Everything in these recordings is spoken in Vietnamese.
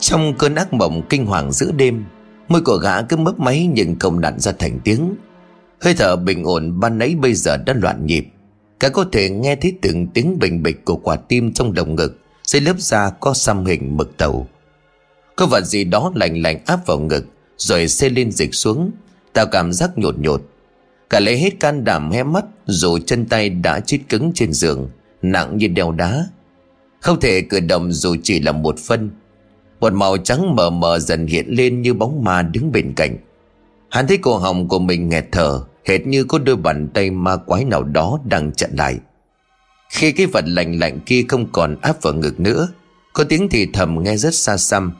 Trong cơn ác mộng kinh hoàng giữa đêm, Môi của gã cứ mấp máy nhưng không nặn ra thành tiếng. Hơi thở bình ổn ban nãy bây giờ đã loạn nhịp. Cả có thể nghe thấy từng tiếng bình bịch của quả tim trong lồng ngực, Dưới lớp da có xăm hình mực tàu. Có vật gì đó lạnh lạnh áp vào ngực, Rồi xê lên dịch xuống, Tạo cảm giác nhột nhột. Cả lấy hết can đảm hé mắt, Dù chân tay đã chết cứng trên giường, Nặng như đeo đá. Không thể cử động dù chỉ là một phân một màu trắng mờ mờ dần hiện lên như bóng ma đứng bên cạnh. Hắn thấy cổ họng của mình nghẹt thở, Hệt như có đôi bàn tay ma quái nào đó đang chặn lại. Khi cái vật lạnh lạnh kia không còn áp vào ngực nữa, Có tiếng thì thầm nghe rất xa xăm.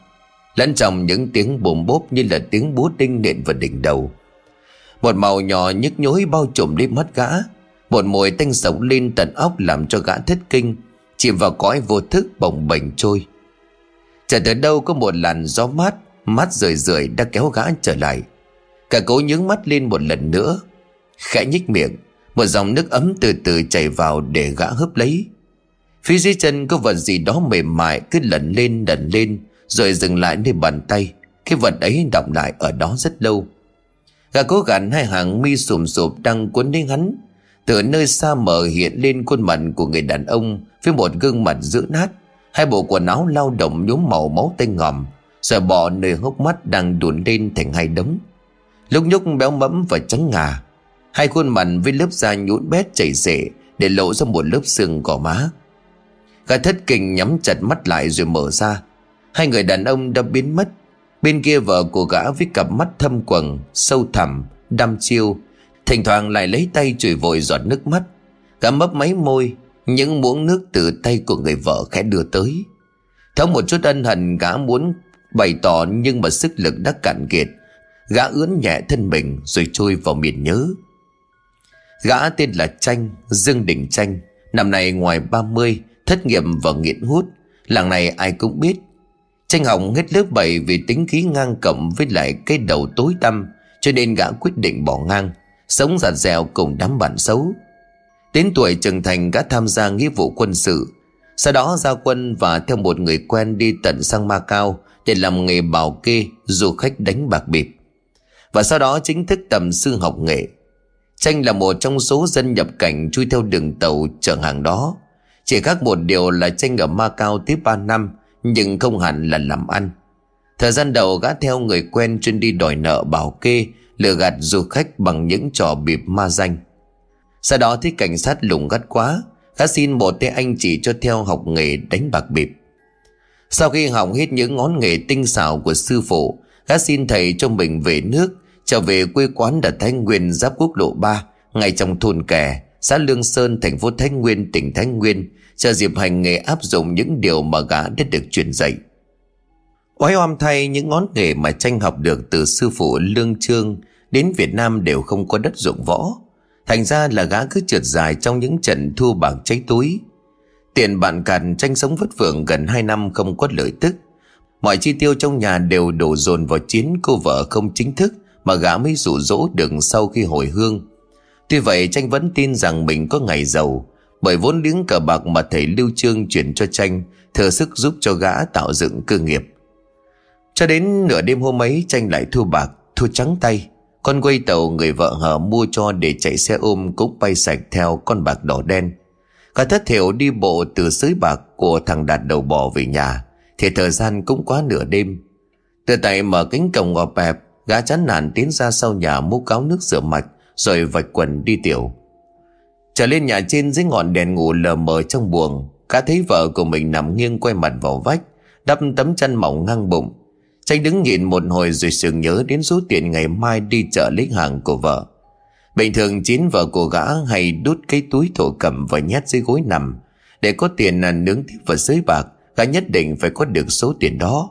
Lẫn trong những tiếng bùm bốp như là tiếng búa đinh nện vào đỉnh đầu. Một màu nhỏ nhức nhối bao trùm lên mắt gã. Một mùi tanh sống lên tận óc làm cho gã thất kinh, Chìm vào cõi vô thức bồng bềnh trôi. Chợt tới đâu có một làn gió mát mắt rời rời đã kéo gã trở lại. Cả cố nhướng mắt lên một lần nữa, Khẽ nhích miệng, Một dòng nước ấm từ từ chảy vào để gã hớp lấy. Phía dưới chân có vật gì đó mềm mại Cứ lần lên lần lên, Rồi dừng lại nơi bàn tay. Cái vật ấy đọng lại ở đó rất lâu. Gã cố gắng hai hàng mi sùm sụp đang cuốn đến hắn. Từ nơi xa mờ hiện lên khuôn mặt của người đàn ông Với một gương mặt dữ nát. Hai bộ quần áo lao động nhuốm màu máu tanh ngòm Rồi bò nơi hốc mắt đang đùn lên thành hai đống. Lúc nhúc béo mẫm và trắng ngà, Hai khuôn mặt với lớp da nhũn bét chảy rệ Để lộ ra một lớp xương gò má. Gã thất kinh nhắm chặt mắt lại rồi mở ra. Hai người đàn ông đã biến mất. Bên kia vợ của gã với cặp mắt thâm quầng, Sâu thẳm, Đăm chiêu, Thỉnh thoảng lại lấy tay chửi vội giọt nước mắt. Gã mấp máy môi những muỗng nước từ tay của người vợ khẽ đưa tới. Thấu một chút ân hận, gã muốn bày tỏ Nhưng mà sức lực đã cạn kiệt. Gã ướn nhẹ thân mình rồi trôi vào miền nhớ. Gã tên là Tranh Dương Đình Tranh Năm nay ngoài 30 Thất nghiệp và nghiện hút. Làng này ai cũng biết. Tranh học hết lớp 7 vì tính khí ngang cộng với lại cái đầu tối tăm, Cho nên gã quyết định bỏ ngang. Sống giặt dẻo cùng đám bạn xấu. Đến tuổi trưởng thành gã tham gia nghĩa vụ quân sự Sau đó ra quân và theo một người quen đi tận sang Macau Để làm nghề bảo kê du khách đánh bạc bịp Và sau đó chính thức tầm sư học nghệ Tranh là một trong số dân nhập cảnh chui theo đường tàu chở hàng đó. Chỉ khác một điều là Tranh ở Macau tiếp 3 năm, nhưng không hẳn là làm ăn. Thời gian đầu gã theo người quen chuyên đi đòi nợ bảo kê, lừa gạt du khách bằng những trò bịp ma danh. Sau đó thấy cảnh sát lùng gắt quá gã xin một tay anh chỉ cho theo học nghề đánh bạc bịp. Sau khi học hết những ngón nghề tinh xảo của sư phụ gã xin thầy cho mình về nước, trở về quê quán ở Thái Nguyên giáp quốc lộ 3 ngay trong thôn kè, xã Lương Sơn, thành phố Thái Nguyên, tỉnh Thái Nguyên chờ dịp hành nghề áp dụng những điều mà gã đã được truyền dạy. Oái oăm thay những ngón nghề mà tranh học được từ sư phụ Lương Trương, đến Việt Nam đều không có đất dụng võ. Thành ra là gã cứ trượt dài trong những trận thua bạc cháy túi. Tiền bạn càn tranh sống vất vưởng gần 2 năm không có lợi tức. Mọi chi tiêu trong nhà đều đổ dồn vào chiến cô vợ không chính thức mà gã mới rủ rỗ được sau khi hồi hương. Tuy vậy Tranh vẫn tin rằng mình có ngày giàu bởi vốn liếng cờ bạc mà thầy Lưu Trương chuyển cho Tranh thừa sức giúp cho gã tạo dựng cơ nghiệp. Cho đến nửa đêm hôm ấy Tranh lại thua bạc, thua trắng tay. Con quay tàu người vợ hở mua cho để chạy xe ôm cũng bay sạch theo con bạc đỏ đen. Cả thất hiểu đi bộ từ sới bạc của thằng Đạt đầu bò về nhà thì thời gian cũng quá nửa đêm. Từ tay mở cánh cổng ngọt bẹp, Gã chán nản tiến ra sau nhà múc cáo nước rửa mặt Rồi vạch quần đi tiểu Trở lên nhà trên dưới ngọn đèn ngủ lờ mờ trong buồng, Gã thấy vợ của mình nằm nghiêng quay mặt vào vách, Đắp tấm chăn mỏng ngang bụng Tranh đứng nhìn một hồi rồi sừng nhớ đến số tiền ngày mai đi chợ lấy hàng của vợ. Bình thường chín vợ của gã hay đút cái túi thổ cầm và nhét dưới gối nằm. Để có tiền là nướng tiếp vào dưới bạc, Gã nhất định phải có được số tiền đó.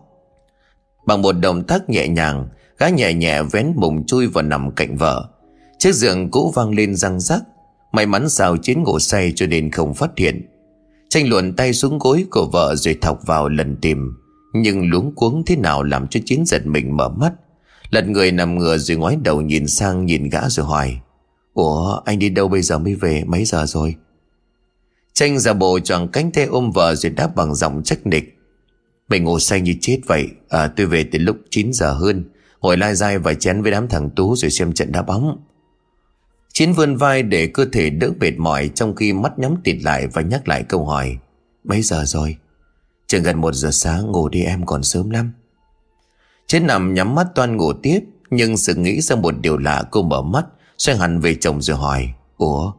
Bằng một động tác nhẹ nhàng, Gã nhẹ nhẹ vén mùng chui vào nằm cạnh vợ. Chiếc giường cũ vang lên răng rắc. May mắn sao chiến ngủ say cho nên không phát hiện. Tranh luồn tay xuống gối của vợ rồi thọc vào lần tìm. Nhưng luống cuống thế nào làm cho chiến giật mình mở mắt? Lật người nằm ngửa rồi ngoái đầu nhìn sang nhìn gã rồi hỏi Ủa anh đi đâu bây giờ mới về? Mấy giờ rồi? Tranh giả bộ chọn cánh tay ôm vợ rồi đáp bằng giọng trách nịch Mình ngủ say như chết vậy. À, Tôi về từ lúc 9 giờ hơn. Ngồi lai dai vài chén với đám thằng Tú Rồi xem trận đá bóng. Chiến vươn vai để cơ thể đỡ mệt mỏi Trong khi mắt nhắm tịt lại Và nhắc lại câu hỏi Mấy giờ rồi? Chừng gần một giờ sáng ngủ đi em còn sớm lắm. Chết nằm nhắm mắt toan ngủ tiếp Nhưng sự nghĩ ra một điều lạ cô mở mắt Xoay hẳn về chồng rồi hỏi Ủa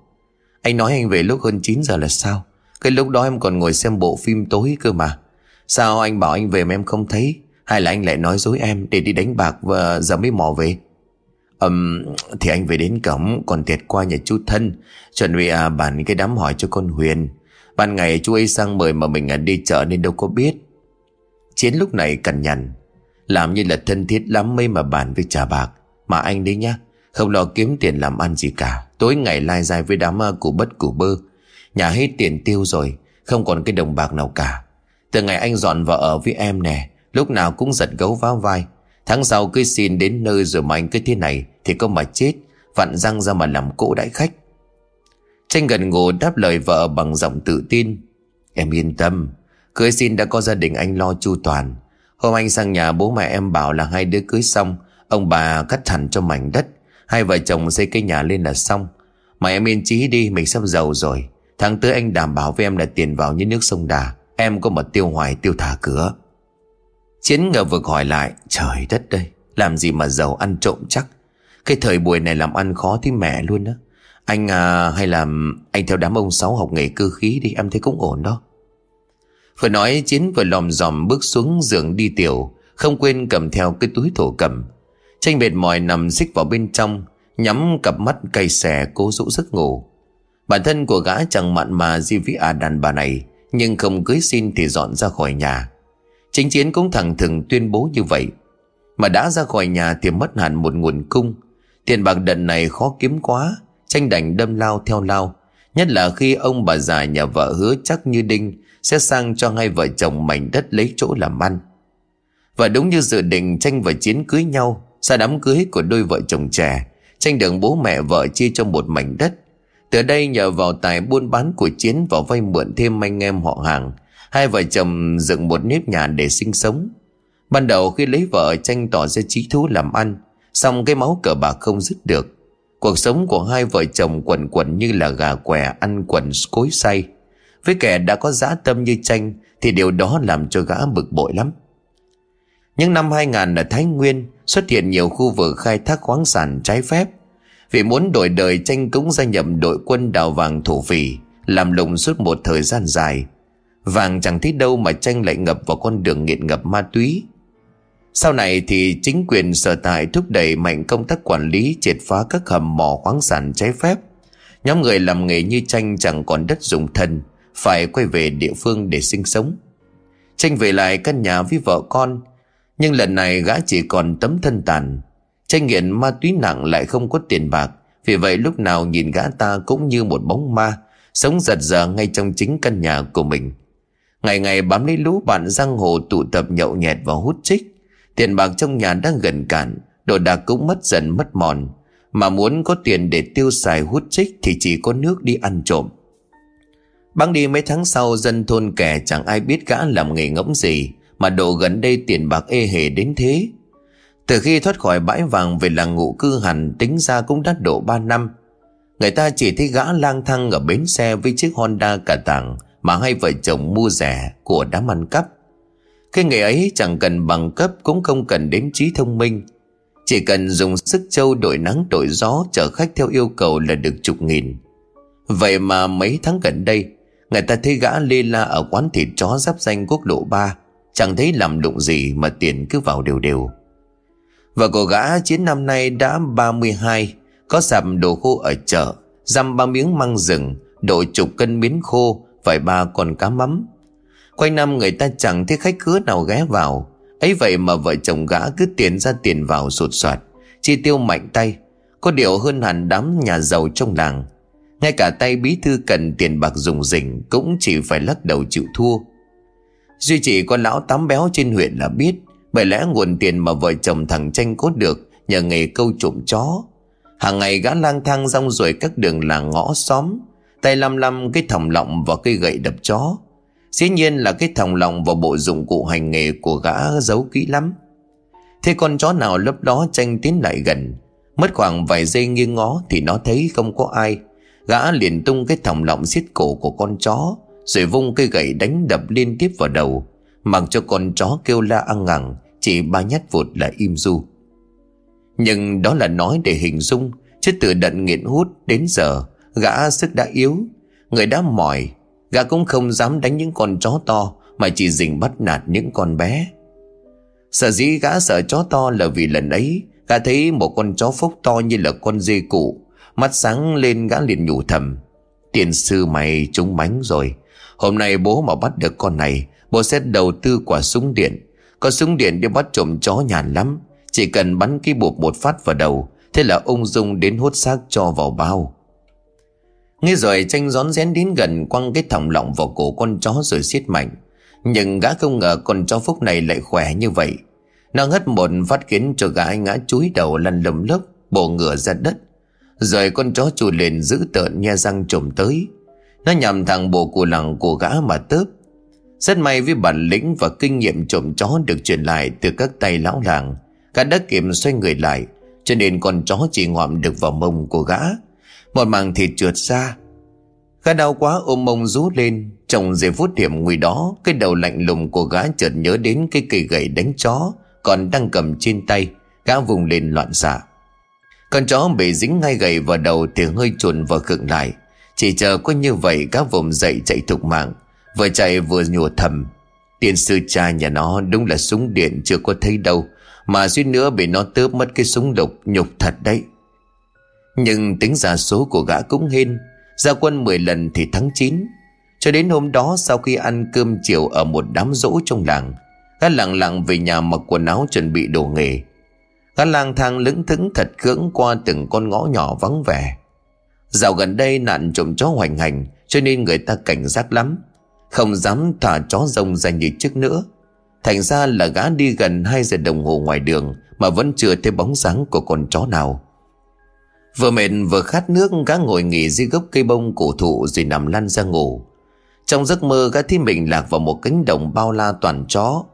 Anh nói anh về lúc hơn 9 giờ là sao? Cái lúc đó em còn ngồi xem bộ phim tối cơ mà. Sao anh bảo anh về mà em không thấy? Hay là anh lại nói dối em Để đi đánh bạc và giờ mới mò về? Ừm Thì anh về đến cổng Còn tiệt qua nhà chú thân Chuẩn bị à, bàn cái đám hỏi cho con Huyền. Ban ngày chú ấy sang mời mà mình à, đi chợ nên đâu có biết. Chiến lúc này cằn nhằn Làm như là thân thiết lắm mấy mà bàn với trà bạc. Mà anh đấy nhá Không lo kiếm tiền làm ăn gì cả. Tối ngày lai dài với đám à, củ bất củ bơ. Nhà hết tiền tiêu rồi Không còn cái đồng bạc nào cả. Từ ngày anh dọn vợ ở với em nè Lúc nào cũng giật gấu váo vai. Tháng sau cứ xin đến nơi rồi mà anh cứ thế này Thì có mà chết. Vặn răng ra mà làm cỗ đại khách. Tranh gần ngủ đáp lời vợ bằng giọng tự tin. Em yên tâm, Cưới xin đã có gia đình anh lo chu toàn. Hôm anh sang nhà bố mẹ em bảo là hai đứa cưới xong, Ông bà cắt hẳn cho mảnh đất. Hai vợ chồng xây cái nhà lên là xong. Mà em yên chí đi, mình sắp giàu rồi. Tháng tới anh đảm bảo với em là tiền vào như nước sông Đà. Em có một tiêu hoài, tiêu thả cửa. Chiến ngờ vực hỏi lại, Trời đất đây Làm gì mà giàu ăn trộm chắc? Cái thời buổi này làm ăn khó thì mẹ luôn đó anh à, hay là Anh theo đám ông Sáu học nghề cơ khí đi Em thấy cũng ổn đó. Vừa nói Chiến vừa lòm dòm bước xuống giường đi tiểu Không quên cầm theo cái túi thổ cầm. Tranh mệt mỏi nằm xích vào bên trong Nhắm cặp mắt cay xè cố dỗ giấc ngủ. Bản thân của gã chẳng mặn mà gì với à đàn bà này nhưng không cưới xin thì dọn ra khỏi nhà. Chính chiến cũng thẳng thừng tuyên bố như vậy. Mà đã ra khỏi nhà thì mất hẳn một nguồn cung. Tiền bạc đợt này khó kiếm quá Tranh đành đâm lao theo lao. Nhất là khi ông bà già nhà vợ hứa chắc như đinh Sẽ sang cho hai vợ chồng mảnh đất lấy chỗ làm ăn. Và đúng như dự định, tranh và chiến cưới nhau Xa đám cưới của đôi vợ chồng trẻ, Tranh được bố mẹ vợ chia cho một mảnh đất. Từ đây nhờ vào tài buôn bán của Chiến và vay mượn thêm anh em họ hàng, Hai vợ chồng dựng một nếp nhà để sinh sống. Ban đầu khi lấy vợ, tranh tỏ ra trí thú làm ăn Xong cái máu cờ bạc không dứt được. Cuộc sống của hai vợ chồng quẩn quẩn như là gà què ăn quẩn cối say. Với kẻ đã có dã tâm như tranh, Thì điều đó làm cho gã bực bội lắm. Nhưng năm 2000 ở Thái Nguyên, Xuất hiện nhiều khu vực khai thác khoáng sản trái phép. Vì muốn đổi đời tranh cũng gia nhập đội quân đào vàng thổ phỉ Làm lùng suốt một thời gian dài. Vàng chẳng thấy đâu mà tranh lại ngập vào con đường nghiện ngập ma túy. Sau này thì chính quyền sở tại thúc đẩy mạnh công tác quản lý, triệt phá các hầm mỏ khoáng sản trái phép. Nhóm người làm nghề như tranh chẳng còn đất dùng thân, Phải quay về địa phương để sinh sống. Tranh về lại căn nhà với vợ con, Nhưng lần này gã chỉ còn tấm thân tàn. Tranh nghiện ma túy nặng lại không có tiền bạc, Vì vậy lúc nào nhìn gã ta cũng như một bóng ma, Sống giật giờ ngay trong chính căn nhà của mình. Ngày ngày bám lấy lũ bạn giang hồ tụ tập nhậu nhẹt và hút trích Tiền bạc trong nhà đang gần cạn, Đồ đạc cũng mất dần mất mòn Mà muốn có tiền để tiêu xài hút trích Thì chỉ có nước đi ăn trộm Băng đi mấy tháng sau, Dân thôn kẻ chẳng ai biết gã làm nghề ngỗng gì, Mà độ gần đây tiền bạc ê hề đến thế từ khi thoát khỏi bãi vàng về làng ngụ cư hẳn, tính ra cũng đã độ 3 năm. Người ta chỉ thấy gã lang thang ở bến xe với chiếc Honda cả tàng mà hai vợ chồng mua rẻ của đám ăn cắp. Cái nghề ấy chẳng cần bằng cấp cũng không cần đến trí thông minh. Chỉ cần dùng sức châu đổi nắng đổi gió chở khách theo yêu cầu là được chục nghìn. Vậy mà mấy tháng gần đây, người ta thấy gã lê la ở quán thịt chó giáp danh quốc lộ 3, chẳng thấy làm đụng gì mà tiền cứ vào đều đều. Vợ của gã chiến năm nay đã 32 Có sạp đồ khô ở chợ Dăm ba miếng măng rừng Độ chục cân miến khô Vài ba con cá mắm Quanh năm người ta chẳng thấy khách khứa nào ghé vào. Ấy vậy mà vợ chồng gã cứ tiền ra tiền vào sụt soạt. Chi tiêu mạnh tay. Có điều hơn hẳn đám nhà giàu trong làng. Ngay cả tay bí thư cần tiền bạc dùng rỉnh Cũng chỉ phải lắc đầu chịu thua. Duy chỉ có lão tám béo trên huyện là biết, bởi lẽ nguồn tiền mà vợ chồng thằng tranh cốt được Nhờ nghề câu trộm chó. Hàng ngày gã lang thang rong ruổi các đường làng ngõ xóm, Tay lăm lăm cái thòng lọng và cây gậy đập chó. Dĩ nhiên là cái thòng lòng và bộ dụng cụ hành nghề của gã giấu kỹ lắm. Thế con chó nào lấp đó tranh tiến lại gần, Mất khoảng vài giây nghiêng ngó Thì nó thấy không có ai. Gã liền tung cái thòng lọng xiết cổ của con chó, Rồi vung cây gậy đánh đập liên tiếp vào đầu, Mặc cho con chó kêu la ăn ngẳng Chỉ ba nhát vụt là im du Nhưng đó là nói để hình dung, Chứ từ đận nghiện hút đến giờ, Gã sức đã yếu, Người đã mỏi Gã cũng không dám đánh những con chó to, Mà chỉ dình bắt nạt những con bé. Sợ dĩ gã sợ chó to là vì lần ấy, Gã thấy một con chó phúc to như là con dê cụ. Mắt sáng lên gã liền nhủ thầm Tiền sư mày trúng mánh rồi. Hôm nay bố mà bắt được con này, Bố sẽ đầu tư quả súng điện. Có súng điện đi bắt trộm chó nhàn lắm. Chỉ cần bắn cái bụp một phát vào đầu, Thế là ung dung đến hút xác cho vào bao. Nghe rồi tranh rón rén đến gần Quăng cái thòng lọng vào cổ con chó rồi siết mạnh. Nhưng gã không ngờ con chó phúc này lại khỏe như vậy. Nó hất một phát khiến cho gã ngã chúi đầu lăn lầm lấp bổ ngựa ra đất. Rồi con chó trù lên giữ tợn nhe răng trồm tới. Nó nhằm thẳng bộ cù lằng của gã mà tớp. Rất may với bản lĩnh và kinh nghiệm trộm chó được truyền lại từ các tay lão làng, Gã đã kiểm xoay người lại, Cho nên con chó chỉ ngoạm được vào mông của gã. Một màng thịt trượt ra. Gã đau quá ôm mông rú lên. Trong giây phút hiểm nguy đó, Cái đầu lạnh lùng của gã chợt nhớ đến Cái cây gậy đánh chó Còn đang cầm trên tay. Gã vùng lên loạn xạ. Con chó bị dính ngay gậy vào đầu Thì hơi chuồn và khựng lại. Chỉ chờ có như vậy, gã vùng dậy chạy thục mạng. Vừa chạy vừa nhùa thầm. Tiên sư cha nhà nó đúng là súng điện chưa có thấy đâu. Mà suýt nữa bị nó tớp mất cái súng độc nhục thật đấy. Nhưng tính giả số của gã cũng hên. Ra quân 10 lần thì thắng 9 Cho đến hôm đó, sau khi ăn cơm chiều Ở một đám rỗ trong làng, Gã lặng lặng về nhà mặc quần áo chuẩn bị đồ nghề. Gã lang thang lững thững thật cưỡng qua từng con ngõ nhỏ vắng vẻ. Dạo gần đây nạn trộm chó hoành hành, Cho nên người ta cảnh giác lắm. Không dám thả chó rông ra như trước nữa. Thành ra là gã đi gần 2 giờ đồng hồ ngoài đường Mà vẫn chưa thấy bóng dáng của con chó nào. Vừa mệt vừa khát nước, Gã ngồi nghỉ dưới gốc cây bông cổ thụ Rồi nằm lăn ra ngủ. Trong giấc mơ, gã thấy mình lạc vào một cánh đồng bao la toàn chó.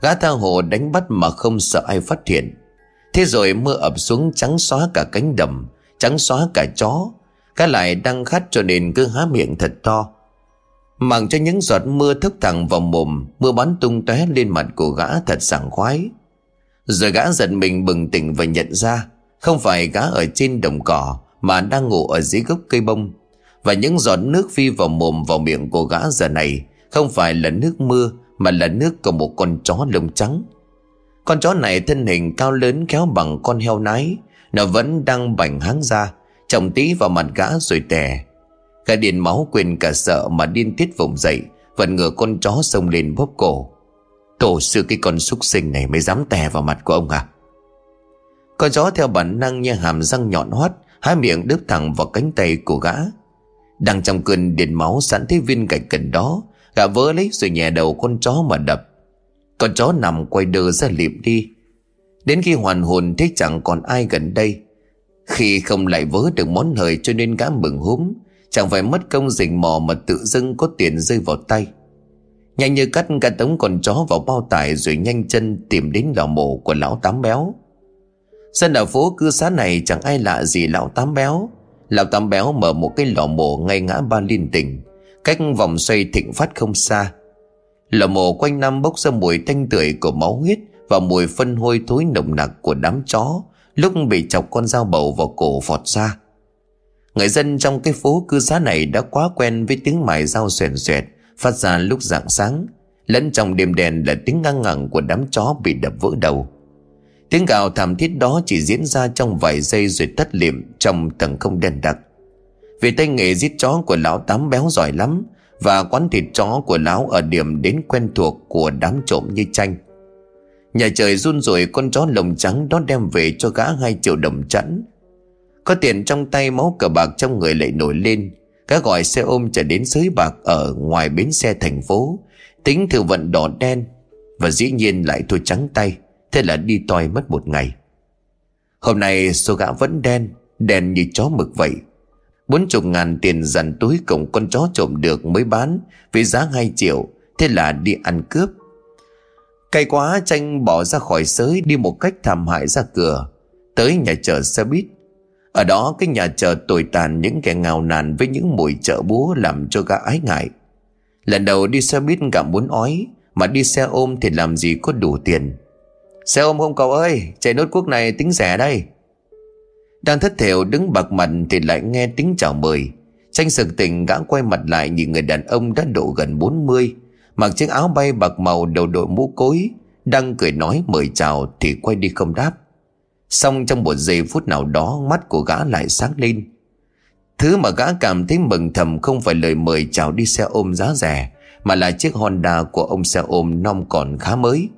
Gã tha hồ đánh bắt mà không sợ ai phát hiện. Thế rồi mưa ập xuống trắng xóa cả cánh đầm Trắng xóa cả chó. Gã lại đang khát cho nên cứ há miệng thật to. Mặc cho những giọt mưa thốc thẳng vào mồm, Mưa bắn tung tóe lên mặt của gã thật sảng khoái. Rồi gã giật mình bừng tỉnh và nhận ra không phải gã ở trên đồng cỏ, Mà đang ngủ ở dưới gốc cây bông. Và những giọt nước phi vào mồm vào miệng của gã giờ này, Không phải là nước mưa, Mà là nước của một con chó lông trắng. Con chó này thân hình cao lớn kéo bằng con heo nái. Nó vẫn đang bành háng ra, Chồng tí vào mặt gã rồi tè. Gã điền máu quên cả sợ mà điên tiết vùng dậy, Vẫn ngửa con chó xông lên bóp cổ. Tổ sư cái con súc sinh này mới dám tè vào mặt của ông à? Con chó theo bản năng nghe hàm răng nhọn hoắt Hai miệng đớp thẳng vào cánh tay của gã. Đang trong cơn điện máu sẵn thấy viên gạch gần đó, Gã vỡ lấy rồi nhẹ đầu con chó mà đập. Con chó nằm quay đơ ra liệm đi. Đến khi hoàn hồn thấy chẳng còn ai gần đây, Khi không lại vớ được món hời cho nên gã mừng húm, Chẳng phải mất công rình mò mà tự dưng có tiền rơi vào tay. Nhanh như cắt cả tống con chó vào bao tải Rồi nhanh chân tìm đến lò mộ của lão tám béo. Dân ở phố cư xá này chẳng ai lạ gì lão tám béo Lão tám béo mở một cái lò mổ ngay ngã ba liên tỉnh, Cách vòng xoay thịnh phát không xa Lò mổ quanh năm bốc ra mùi thanh tưởi của máu huyết Và mùi phân hôi thối nồng nặc của đám chó, Lúc bị chọc con dao bầu vào cổ phọt ra Người dân trong cái phố cư xá này đã quá quen với tiếng mài dao xoèn xoẹt phát ra lúc rạng sáng. Lẫn trong đêm đèn là tiếng ngang ngẳng của đám chó bị đập vỡ đầu. Tiếng gào thảm thiết đó chỉ diễn ra trong vài giây rồi tắt liệm trong tầng không đen đặc. Vì tay nghề giết chó của lão tám béo giỏi lắm và quán thịt chó của lão ở điểm đến quen thuộc của đám trộm như tranh. Nhà trời run rủi, con chó lồng trắng đó đem về cho gã hai triệu đồng chẵn có tiền trong tay máu cờ bạc trong người lại nổi lên gã gọi xe ôm trở đến sới bạc ở ngoài bến xe thành phố Tính thử vận đỏ đen Và dĩ nhiên lại thua trắng tay Thế là đi toi mất một ngày. Hôm nay số gã vẫn đen Đen như chó mực vậy. Bốn chục ngàn tiền dằn túi cổng con chó trộm được mới bán Với giá 2 triệu, Thế là đi ăn cướp. Cay quá tranh bỏ ra khỏi sới Đi một cách thảm hại ra cửa, Tới nhà chợ xe buýt. Ở đó cái nhà chợ tồi tàn Những kẻ ngào nàn với những mùi chợ búa Làm cho gã ái ngại. Lần đầu đi xe buýt gã muốn ói, Mà đi xe ôm thì làm gì có đủ tiền. Xe ôm không cậu ơi, Chạy nốt quốc này tính rẻ đây. Đang thất thểu đứng bạc mặt Thì lại nghe tiếng chào mời. Tranh sực tỉnh gã quay mặt lại Nhìn người đàn ông đã độ gần 40 Mặc chiếc áo bay bạc màu đầu đội mũ cối, Đang cười nói mời chào Thì quay đi không đáp. Xong trong một giây phút nào đó, Mắt của gã lại sáng lên. Thứ mà gã cảm thấy mừng thầm Không phải lời mời chào đi xe ôm giá rẻ, Mà là chiếc Honda của ông xe ôm non còn khá mới.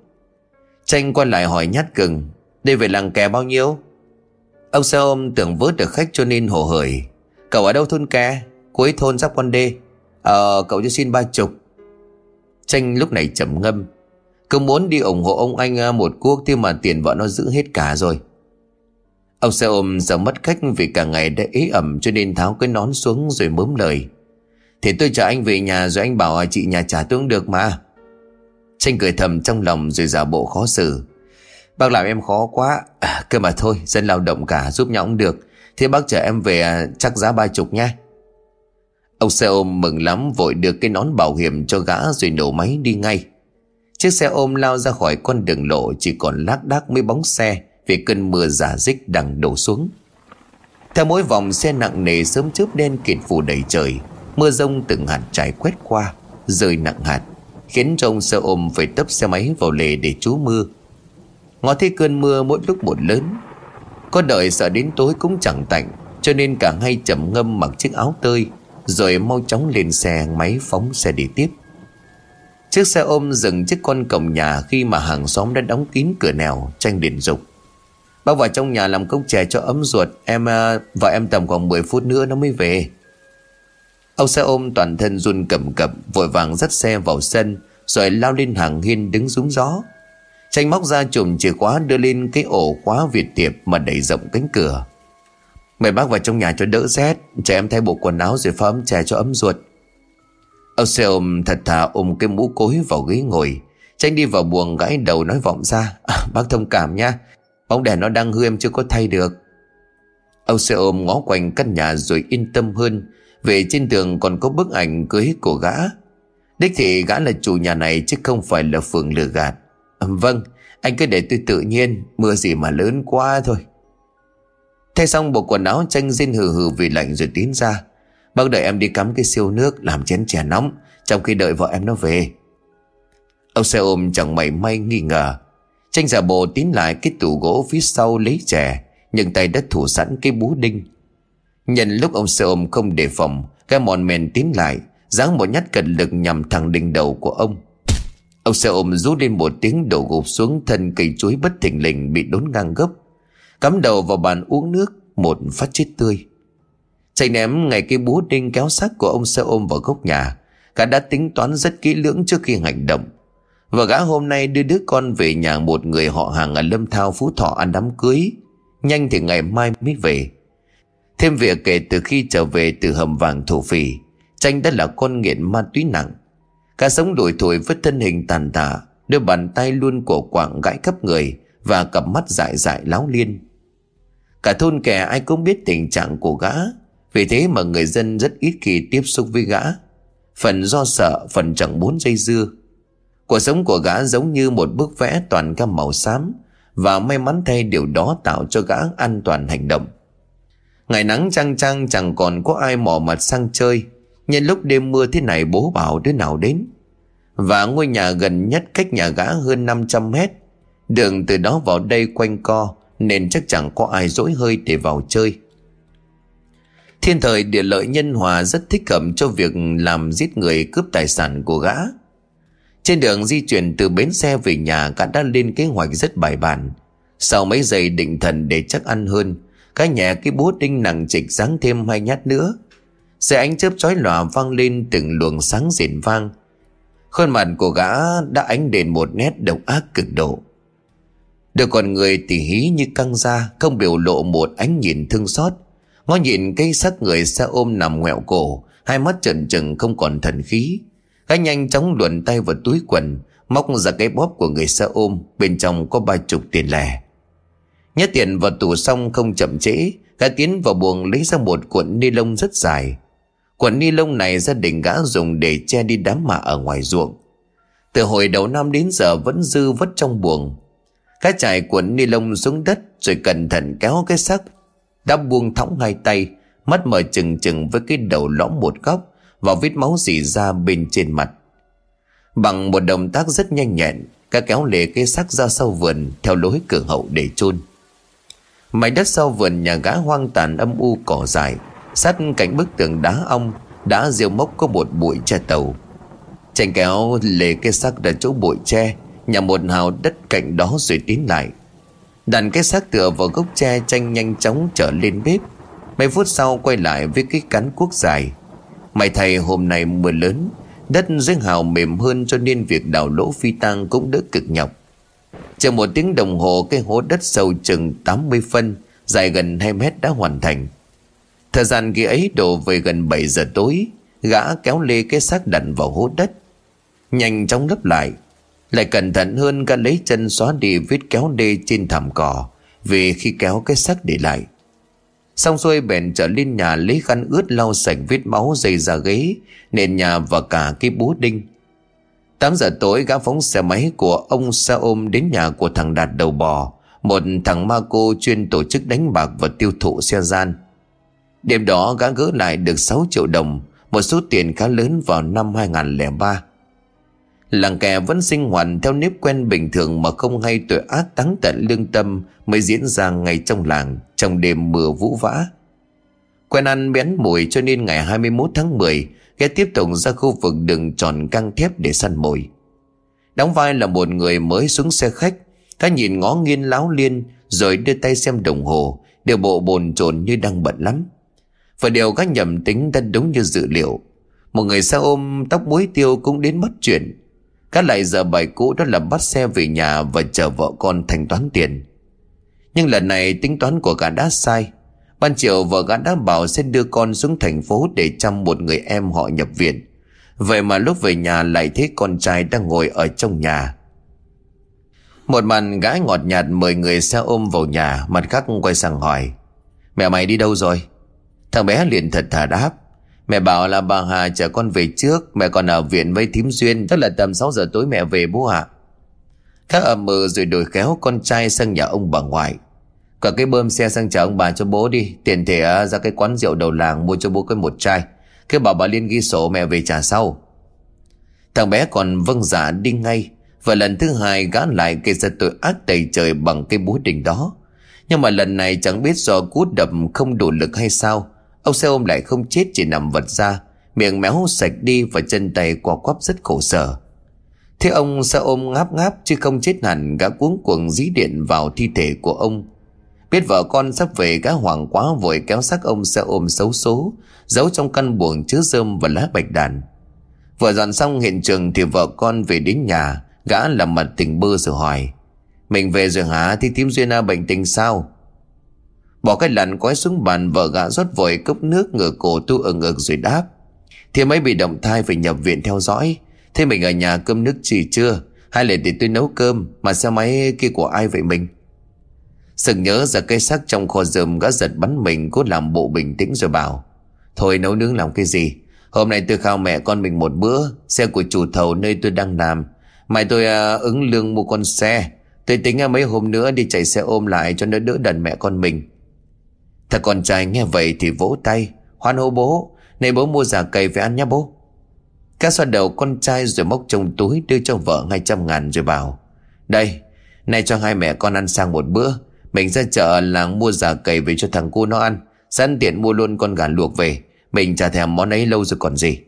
Tranh quay lại hỏi nhát cừng Đây về làng kè bao nhiêu? Ông xe ôm tưởng vớt được khách cho nên hồ hởi, Cậu ở đâu thôn kè? Cuối thôn giáp con đê. Ờ cậu cho xin ba chục. Tranh lúc này trầm ngâm, Cứ muốn đi ủng hộ ông anh à, một cuốc Thì mà tiền vợ nó giữ hết cả rồi. Ông xe ôm giờ mất khách Vì cả ngày đã ế ẩm Cho nên tháo cái nón xuống rồi mớm lời Thì tôi chở anh về nhà Rồi anh bảo à, chị nhà trả tướng được mà. Tranh cười thầm trong lòng Rồi giả bộ khó xử. Bác làm em khó quá. À, Cơ mà thôi dân lao động cả giúp nhau cũng được. Thế bác chở em về à, chắc giá ba chục nha Ông xe ôm mừng lắm vội đưa cái nón bảo hiểm cho gã rồi nổ máy đi ngay. Chiếc xe ôm lao ra khỏi con đường lộ chỉ còn lác đác mấy bóng xe vì cơn mưa giả dích đang đổ xuống. Theo mỗi vòng xe nặng nề sớm chớp đen kịt phủ đầy trời, mưa rông từng hạt trải quét qua, rơi nặng hạt, khiến cho ông xe ôm phải tấp xe máy vào lề để trú mưa. Ngó thấy cơn mưa mỗi lúc một lớn, có đợi sợ đến tối cũng chẳng tạnh, cho nên cả hai chậm ngâm mặc chiếc áo tơi rồi mau chóng lên xe máy phóng xe đi tiếp. Chiếc xe ôm dừng trước con cổng nhà Khi mà hàng xóm đã đóng kín cửa nẻo Tranh điện dục. Bác vào trong nhà làm cốc chè cho ấm ruột Em và em tầm khoảng 10 phút nữa nó mới về. Ông xe ôm toàn thân run cầm cập Vội vàng dắt xe vào sân Rồi lao lên hàng hiên đứng rúng gió. Tranh móc ra chùm chìa khóa đưa lên cái ổ khóa Việt tiệp mà đẩy rộng cánh cửa. Mời bác vào trong nhà cho đỡ rét Cho em thay bộ quần áo rồi pha ấm chè cho ấm ruột. Ông xe ôm thật thà ôm cái mũ cối vào ghế ngồi. Tranh đi vào buồng gãi đầu nói vọng ra à, Bác thông cảm nha Bóng đèn nó đang hư em chưa có thay được. Ông xe ôm ngó quanh căn nhà rồi yên tâm hơn về trên tường còn có bức ảnh cưới của gã. Đích thị gã là chủ nhà này chứ không phải là phường lừa gạt. À, Vâng Anh cứ để tôi tự nhiên Mưa gì mà lớn quá thôi. Thay xong bộ quần áo tranh dinh hừ hừ vì lạnh rồi tiến ra. Bác đợi em đi cắm cái siêu nước Làm chén chè nóng Trong khi đợi vợ em nó về. Ông xe ôm chẳng mảy may nghi ngờ. Tranh giả bộ tiến lại cái tủ gỗ phía sau lấy chè Nhưng tay đã thủ sẵn cái bú đinh. Nhận lúc ông xe ôm không đề phòng, Cái mòn men tiến lại, Giáng một nhát cật lực nhằm thẳng đỉnh đầu của ông. Ông xe ôm rú lên một tiếng đổ gục xuống thân cây chuối bất thình lình bị đốn ngang gấp Cắm đầu vào bàn uống nước, Một phát chết tươi. Chạy ném ngày cái búa đinh kéo xác của ông xe ôm vào góc nhà, Cả đã tính toán rất kỹ lưỡng trước khi hành động. Và gã hôm nay đưa đứa con về nhà một người họ hàng ở Lâm Thao, Phú Thọ ăn đám cưới. Nhanh thì ngày mai mới về. Thêm việc kể từ khi trở về từ hầm vàng thổ phỉ, Tranh đã là con nghiện ma túy nặng. Cả sống đổi thổi với thân hình tàn tạ, Đôi bàn tay luôn cổ quạng gãi khắp người Và cặp mắt dại dại láo liên. Cả thôn kẻ ai cũng biết tình trạng của gã, Vì thế mà người dân rất ít khi tiếp xúc với gã. Phần do sợ, Phần chẳng muốn dây dưa. Cuộc sống của gã giống như một bức vẽ toàn các màu xám Và may mắn thay điều đó tạo cho gã an toàn hành động. Ngày nắng trăng trăng, chẳng còn có ai mò mặt sang chơi. Nhân lúc đêm mưa thế này bố bảo đứa nào đến? Và ngôi nhà gần nhất cách nhà gã hơn 500 mét. Đường từ đó vào đây quanh co, nên chắc chẳng có ai dỗi hơi để vào chơi. Thiên thời địa lợi nhân hòa rất thích hợp cho việc làm giết người cướp tài sản của gã. Trên đường di chuyển từ bến xe về nhà, Gã đã lên kế hoạch rất bài bản. Sau mấy giây định thần để chắc ăn hơn cái nhà cái búa đinh nặng trịch giáng thêm hai nhát nữa. Xe ánh chớp chói lòa vang lên từng luồng sáng rền vang. Khuôn mặt của gã đã ánh đền một nét độc ác cực độ. Được con người tỉ hí như căng ra, Không biểu lộ một ánh nhìn thương xót. Ngó nhìn cây xác người xe ôm nằm ngoẹo cổ Hai mắt trần trừng không còn thần khí. Gã nhanh chóng luồn tay vào túi quần Móc ra cái bóp của người xe ôm Bên trong có ba chục tiền lẻ. Nhét tiền vào tủ xong không chậm trễ, Gã tiến vào buồng lấy ra một cuộn ni lông rất dài. Cuộn ni lông này gia đình gã dùng để che đi đám mạ ở ngoài ruộng. Từ hồi đầu năm đến giờ vẫn dư vất trong buồng. Gã trải cuộn ni lông xuống đất Rồi cẩn thận kéo cái xác Đã buông thõng hai tay, Mắt mở chừng chừng với cái đầu lõm một góc Và vết máu dì ra bên trên mặt. Bằng một động tác rất nhanh nhẹn, Gã kéo lê cái xác ra sau vườn Theo lối cửa hậu để chôn. Mảnh đất sau vườn nhà gã hoang tàn âm u cỏ dài Sát cạnh bức tường đá ong Đã rêu mốc có một bụi tre tàu. Chành kéo lề cái xác ra chỗ bụi tre Nhà một hào đất cạnh đó rồi tiến lại. Đặt cái xác tựa vào gốc tre tranh nhanh chóng trở lên bếp. Mấy phút sau quay lại với cái cán cuốc dài. Mày thầy hôm nay mưa lớn, Đất dưới hào mềm hơn cho nên việc đào lỗ phi tang cũng đỡ cực nhọc. Chờ một tiếng đồng hồ, cái hố đất sâu chừng 80 phân, Dài gần 2 mét đã hoàn thành. Thời gian khi ấy đổ về gần 7 giờ tối, Gã kéo lê cái xác đặt vào hố đất. Nhanh chóng lấp lại Lại cẩn thận hơn gã lấy chân xóa đi vết kéo đê trên thảm cỏ, Vì khi kéo cái xác để lại. Xong xuôi bèn trở lên nhà lấy khăn ướt lau sạch vết máu dày ra ghế Nền nhà và cả cái búa đinh. 8 giờ tối, gã phóng xe máy của ông xe ôm đến nhà của thằng Đạt đầu bò. Một thằng ma cô chuyên tổ chức đánh bạc và tiêu thụ xe gian. Đêm đó, gã gỡ lại được 6 triệu đồng, Một số tiền khá lớn vào năm 2003 Làng kè vẫn sinh hoạt theo nếp quen bình thường mà không hay tội ác táng tận lương tâm mới diễn ra ngay trong làng, trong đêm mưa vũ vã. Quen ăn bén mùi cho nên ngày 21 tháng 10 ghé tiếp tục ra khu vực đường tròn căng thép để săn mồi. Đóng vai là một người mới xuống xe khách Gã nhìn ngó nghiêng láo liên, Rồi đưa tay xem đồng hồ, Điều bộ bồn chồn như đang bận lắm. Và điều các nhầm tính đã đúng như dự liệu. Một người xe ôm, tóc muối tiêu cũng đến mất chuyện. Các lại giờ bài cũ đó là bắt xe về nhà Và chờ vợ con thanh toán tiền. Nhưng lần này tính toán của gã đã sai. Ban triệu vợ gã đã bảo sẽ đưa con xuống thành phố Để chăm một người em họ nhập viện. Vậy mà lúc về nhà lại thấy con trai đang ngồi ở trong nhà. Một màn gái ngọt nhạt mời người xe ôm vào nhà, Mặt khác quay sang hỏi, Mẹ mày đi đâu rồi? Thằng bé liền thật thà đáp, Mẹ bảo là bà Hà chở con về trước, Mẹ còn ở viện với thím Duyên, Tức là tầm 6 giờ tối mẹ về bố ạ. À. Các ẩm mờ rồi đổi khéo con trai sang nhà ông bà ngoại. Cả cái bơm xe sang chở ông bà cho bố đi. Tiền thể à, ra cái quán rượu đầu làng Mua cho bố cái một chai. Cái bảo bà Liên ghi sổ mẹ về trả sau. Thằng bé còn vâng giả dạ đi ngay. Và lần thứ hai gã lại gây ra tội ác tày trời bằng cái búa đình đó. Nhưng mà lần này chẳng biết do cú đập không đủ lực hay sao. Ông xe ôm lại không chết, chỉ nằm vật ra. Miệng méo sạch đi và chân tay quò quắp rất khổ sở. Thế ông xe ôm ngáp ngáp, chứ không chết hẳn, Gã cuống cuồng dí điện vào thi thể của ông. Biết vợ con sắp về, gã hoảng quá vội kéo xác ông xe ôm xấu số, Giấu trong căn buồng chứa rơm và lá bạch đàn. Vừa dọn xong hiện trường thì vợ con về đến nhà, Gã làm mặt tình bơ rồi hỏi, Mình về rồi hả? Thì tím duyên a bệnh tình sao? Bỏ cái lặn quái xuống bàn, vợ gã rót vội cốc nước ngửa cổ tu ở ngực rồi đáp Thì mấy bị động thai phải nhập viện theo dõi. Thế mình ở nhà cơm nước chỉ chưa Hay là để tôi nấu cơm, Mà xe máy kia của ai vậy mình? Sự nhớ ra cây xác trong kho rơm gã giật bắn mình Cố làm bộ bình tĩnh rồi bảo Thôi nấu nướng làm cái gì? Hôm nay tôi khao mẹ con mình một bữa Xe của chủ thầu nơi tôi đang làm. Mai tôi à, ứng lương mua con xe. Tôi tính à, mấy hôm nữa đi chạy xe ôm lại Cho nó đỡ đần mẹ con mình. Thằng con trai nghe vậy thì vỗ tay Hoan hô bố Này bố mua giả cầy về ăn nhá bố. Cá xoa đầu con trai rồi móc trong túi Đưa cho vợ 200 ngàn rồi bảo Đây nay cho hai mẹ con ăn sang một bữa mình ra chợ làng mua giả cầy về cho thằng cu nó ăn. Sẵn tiện mua luôn con gà luộc về. Mình chả thèm món ấy lâu rồi còn gì.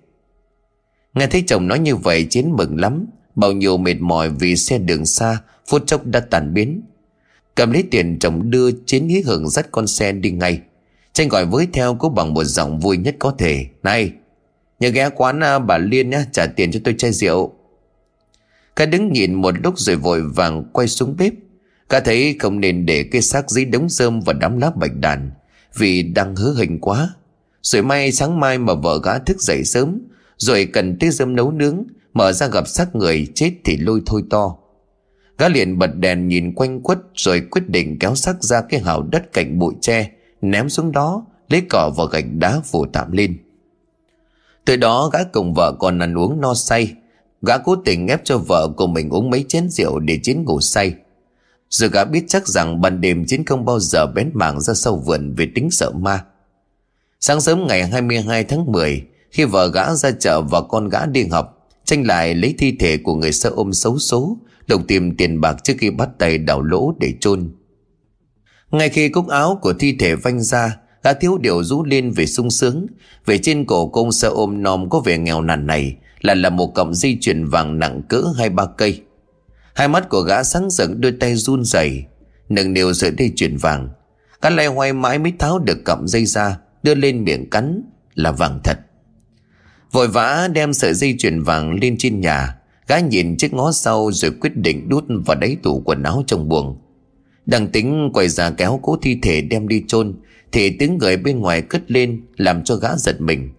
Nghe thấy chồng nói như vậy, Chiến mừng lắm. Bao nhiêu mệt mỏi vì xe đường xa, Phút chốc đã tàn biến. Cầm lấy tiền chồng đưa, Chiến hí hưởng dắt con xe đi ngay. Tranh gọi với theo cô bằng một giọng vui nhất có thể. Này Nhớ ghé quán à, bà Liên nhá, Trả tiền cho tôi chai rượu. Cả đứng nhìn một lúc rồi vội vàng quay xuống bếp. Cả thấy không nên để cái xác dưới đống rơm và đám lá bạch đàn, Vì đang hứa hình quá. Rồi may sáng mai mà vợ gã thức dậy sớm, Rồi cần tới dơm nấu nướng, Mở ra gặp xác người chết thì lôi thôi to. Gã liền bật đèn nhìn quanh quất Rồi quyết định kéo xác ra cái hào đất cạnh bụi tre, Ném xuống đó, Lấy cỏ và gạch đá phủ tạm lên. Từ đó gã cùng vợ còn ăn uống no say. Gã cố tình ép cho vợ của mình uống mấy chén rượu để chiến ngủ say. Rồi gã biết chắc rằng ban đêm chiến không bao giờ bén mảng ra sâu vườn vì tính sợ ma. Sáng sớm ngày 22 tháng 10 Khi vợ gã ra chợ và con gã đi học Tranh lại lấy thi thể của người sơ ôm xấu số, Đồng tìm tiền bạc trước khi bắt tay đào lỗ để chôn. Ngay khi cúc áo của thi thể vanh ra, Gã thiếu điều rú lên về sung sướng, Về trên cổ công sơ ôm nòm có vẻ nghèo nàn này Là là một cọng dây chuyền vàng nặng cỡ hai ba cây. Hai mắt của gã sáng rực đôi tay run rẩy, Nâng niu sợi dây chuyền vàng. Gã lay hoay mãi mới tháo được cọng dây ra, Đưa lên miệng cắn Là vàng thật. Vội vã đem sợi dây chuyền vàng lên trên nhà, Gã nhìn chiếc ngó sau Rồi quyết định đút vào đáy tủ quần áo trong buồng. Đang tính quay ra kéo cố thi thể đem đi chôn, Thì tiếng người bên ngoài cất lên Làm cho gã giật mình.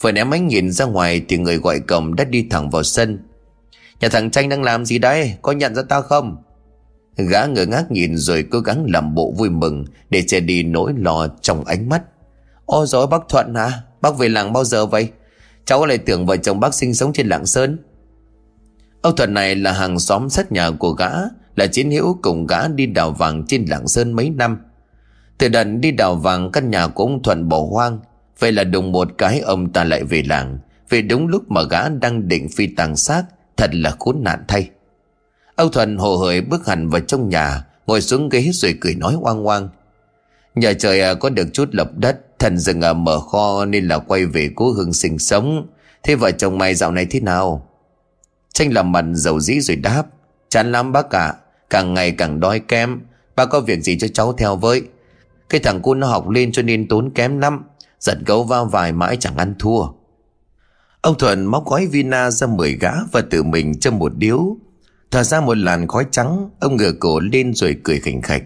Vừa ném ánh nhìn ra ngoài Thì người gọi cổng đã đi thẳng vào sân. Nhà thằng Tranh đang làm gì đấy Có nhận ra tao không? Gã ngơ ngác nhìn rồi cố gắng làm bộ vui mừng Để che đi nỗi lo trong ánh mắt. Ô rồi bác Thuận hả? Bác về làng bao giờ vậy? Cháu lại tưởng vợ chồng bác sinh sống trên lạng Sơn. Ông Thuận này là hàng xóm sát nhà của gã, Là chiến hữu cùng gã đi đào vàng trên lạng Sơn mấy năm. Từ đợt đi đào vàng, căn nhà của ông Thuận bỏ hoang. Vậy là đùng một cái ông ta lại về làng. Vì đúng lúc mà gã đang định phi tàng xác Thật là khốn nạn thay. Âu Thuần hồ hởi bước hẳn vào trong nhà, Ngồi xuống ghế rồi cười nói oang oang. Nhà trời à, có được chút lộc đất, Thần rừng ở mở kho nên là quay về cố hương sinh sống. Thế vợ chồng mày dạo này thế nào? Tranh làm mặt dầu dĩ rồi đáp, Chán lắm bác ạ. Càng ngày càng đói kém. Bác có việc gì cho cháu theo với. Cái thằng cu nó học lên cho nên tốn kém lắm, Giật gấu va vài mãi chẳng ăn thua. Ông Thuận móc gói vina ra mười gã Và tự mình châm một điếu. Thở ra một làn khói trắng Ông ngửa cổ lên rồi cười khỉnh khạch.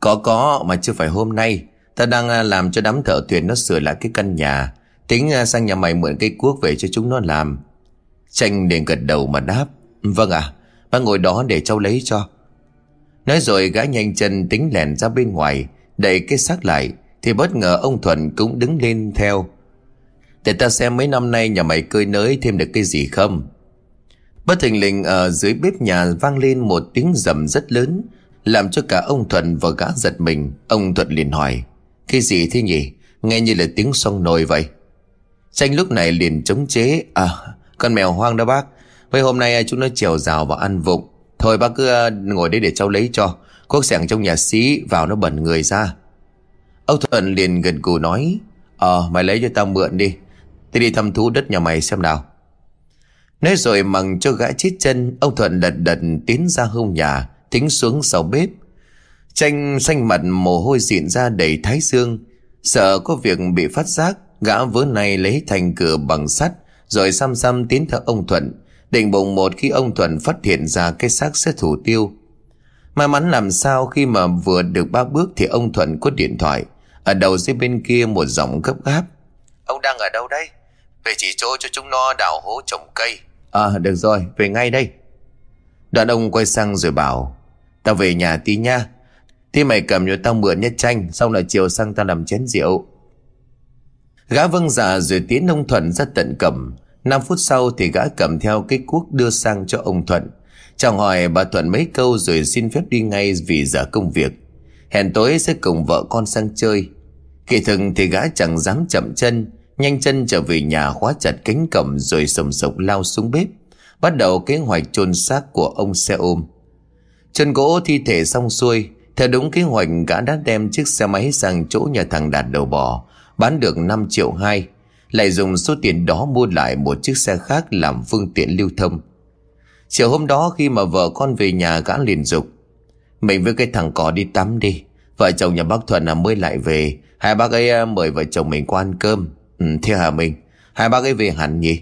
Có có mà chưa phải hôm nay. Ta đang à, làm cho đám thợ thuyền nó sửa lại cái căn nhà. Tính à, sang nhà mày mượn cây cuốc về cho chúng nó làm. Tranh liền gật đầu mà đáp Vâng ạ à, Bác ngồi đó để cháu lấy cho. Nói rồi gã nhanh chân tính lèn ra bên ngoài Đẩy cái xác lại Thì bất ngờ ông Thuận cũng đứng lên theo. Để ta xem mấy năm nay nhà mày cơi nới thêm được cái gì không? Bất thình lình ở dưới bếp nhà vang lên một tiếng rầm rất lớn, Làm cho cả ông Thuận và gã giật mình. Ông Thuận liền hỏi, Cái gì thế nhỉ? Nghe như là tiếng sông nồi vậy. Tranh lúc này liền chống chế À con mèo hoang đó bác. Mấy hôm nay à, chúng nó trèo rào và ăn vụng. Thôi bác cứ à, ngồi đấy để cháu lấy cho. Cuốc sẻng trong nhà xí, vào nó bẩn người ra. Ông Thuận liền gần cù nói Ờ mày lấy cho tao mượn đi. Tôi đi thăm thú đất nhà mày xem nào. Nói rồi mằng cho gã chết chân, Ông Thuận lật đật tiến ra hông nhà Tính xuống sau bếp. Tranh xanh mặt mồ hôi diện ra đầy thái dương. Sợ có việc bị phát giác, Gã vớ này lấy thành cửa bằng sắt, Rồi xăm xăm tiến theo ông Thuận. Định bụng một khi ông Thuận phát hiện ra cái xác sẽ thủ tiêu. May mắn làm sao khi mà vừa được ba bước Thì ông Thuận có điện thoại. Ở đầu dưới bên kia một giọng gấp gáp. Ông đang ở đâu đây? Về chỉ chỗ cho chúng nó đào hố trồng cây. À được rồi, về ngay đây. Đoạn ông quay sang rồi bảo, Tao về nhà tí nha. Thì mày cầm cho tao mượn nhất tranh Xong là chiều sang tao làm chén rượu. Gã vâng dạ rồi tiến ông Thuận ra tận cầm. 5 phút sau thì gã cầm theo cái cuốc đưa sang cho ông Thuận. Chào hỏi bà Thuận mấy câu rồi xin phép đi ngay vì giờ công việc. Hẹn tối sẽ cùng vợ con sang chơi. Kỳ thực thì gã chẳng dám chậm chân Nhanh chân trở về nhà khóa chặt cánh cổng rồi sầm sộc lao xuống bếp. Bắt đầu kế hoạch chôn xác của ông xe ôm. Chân gỗ thi thể xong xuôi, Theo đúng kế hoạch, gã đã đem chiếc xe máy sang chỗ nhà thằng Đạt đầu bò, Bán được 5 triệu 2 Lại dùng số tiền đó mua lại một chiếc xe khác làm phương tiện lưu thông. Chiều hôm đó khi mà vợ con về nhà, gã liền dục, Mình với cái thằng cỏ đi tắm đi, Vợ chồng nhà bác Thuận là mới lại về, Hai bác ấy à, mời vợ chồng mình qua ăn cơm. Ừ thế hả mình? Hai bác ấy về hẳn nhỉ?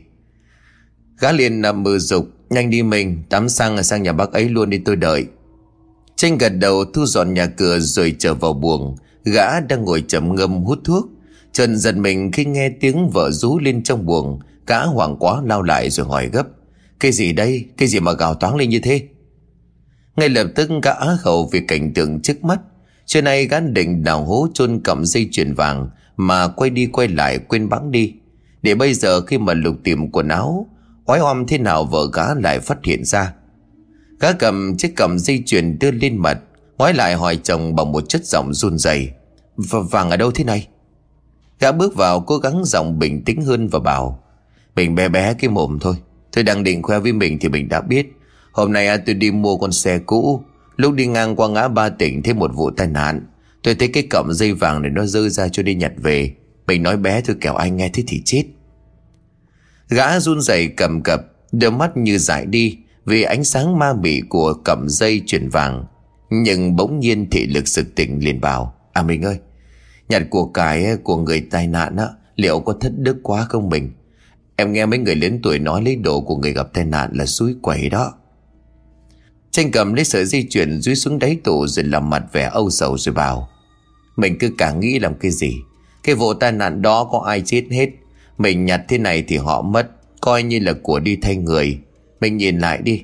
Gã liền nằm mơ dục, Nhanh đi mình, Tắm sang sang nhà bác ấy luôn đi tôi đợi. Tranh gật đầu thu dọn nhà cửa rồi trở vào buồng. Gã đang ngồi chậm ngâm hút thuốc. Trần giật mình khi nghe tiếng vợ rú lên trong buồng. Gã hoảng quá lao lại rồi hỏi gấp, Cái gì đây? Cái gì mà gào toáng lên như thế? Ngay lập tức gã á khẩu vì cảnh tượng trước mắt. Trưa nay gã định đào hố chôn cầm dây chuyền vàng. Mà quay đi quay lại quên bắn đi. Để bây giờ khi mà lục tìm quần áo Oái oăm thế nào vợ gã lại phát hiện ra. Gã cầm chiếc cầm dây chuyền đưa lên mặt Ngoái lại hỏi chồng bằng một chất giọng run rẩy. Vàng ở đâu thế này? Gã bước vào cố gắng giọng bình tĩnh hơn và bảo Mình bé bé cái mồm thôi. Tôi đang định khoe với mình thì mình đã biết. Hôm nay à, tôi đi mua con xe cũ. Lúc đi ngang qua ngã ba tỉnh Thêm một vụ tai nạn. Tôi thấy cái cọng dây vàng này nó rơi ra cho đi nhặt về. Mình nói bé thôi, kẻo ai nghe thế thì chết. Gã run rẩy cầm cập Đôi mắt như dại đi Vì ánh sáng ma mị của cọng dây chuyển vàng. Nhưng bỗng nhiên thị lực sực tỉnh liền bảo À mình ơi, Nhặt của cải của người tai nạn á, Liệu có thất đức quá không mình? Em nghe mấy người lớn tuổi nói lấy đồ của người gặp tai nạn là suối quẩy đó. Tranh cầm lấy sợi dây chuyền dưới xuống đáy tủ rồi làm mặt vẻ âu sầu rồi bảo Mình cứ cả nghĩ làm cái gì? Cái vụ tai nạn đó có ai chết hết? Mình nhặt thế này thì họ mất Coi như là của đi thay người. Mình nhìn lại đi.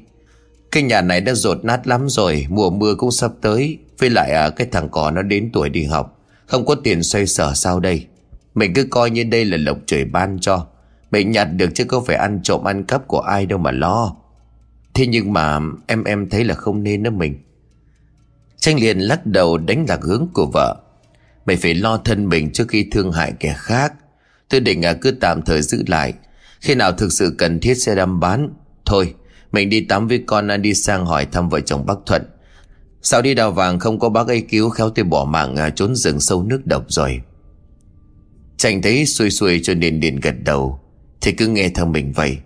Cái nhà này đã rột nát lắm rồi Mùa mưa cũng sắp tới. Với lại à, cái thằng cò nó đến tuổi đi học Không có tiền xoay sở sao đây? Mình cứ coi như đây là lộc trời ban cho. Mình nhặt được chứ có phải ăn trộm ăn cắp của ai đâu mà lo. Thế nhưng mà em em thấy là không nên đó mình. Tranh liền lắc đầu đánh lạc hướng của vợ. Mày phải lo thân mình trước khi thương hại kẻ khác. Tôi định à cứ tạm thời giữ lại. Khi nào thực sự cần thiết sẽ đâm bán. Thôi mình đi tắm với con à, đi sang hỏi thăm vợ chồng bác Thuận. Sao đi đào vàng không có bác ấy cứu khéo tôi bỏ mạng à, trốn rừng sâu nước độc rồi. Tranh thấy xuôi xuôi cho nên liền gật đầu. Thì cứ nghe theo mình vậy.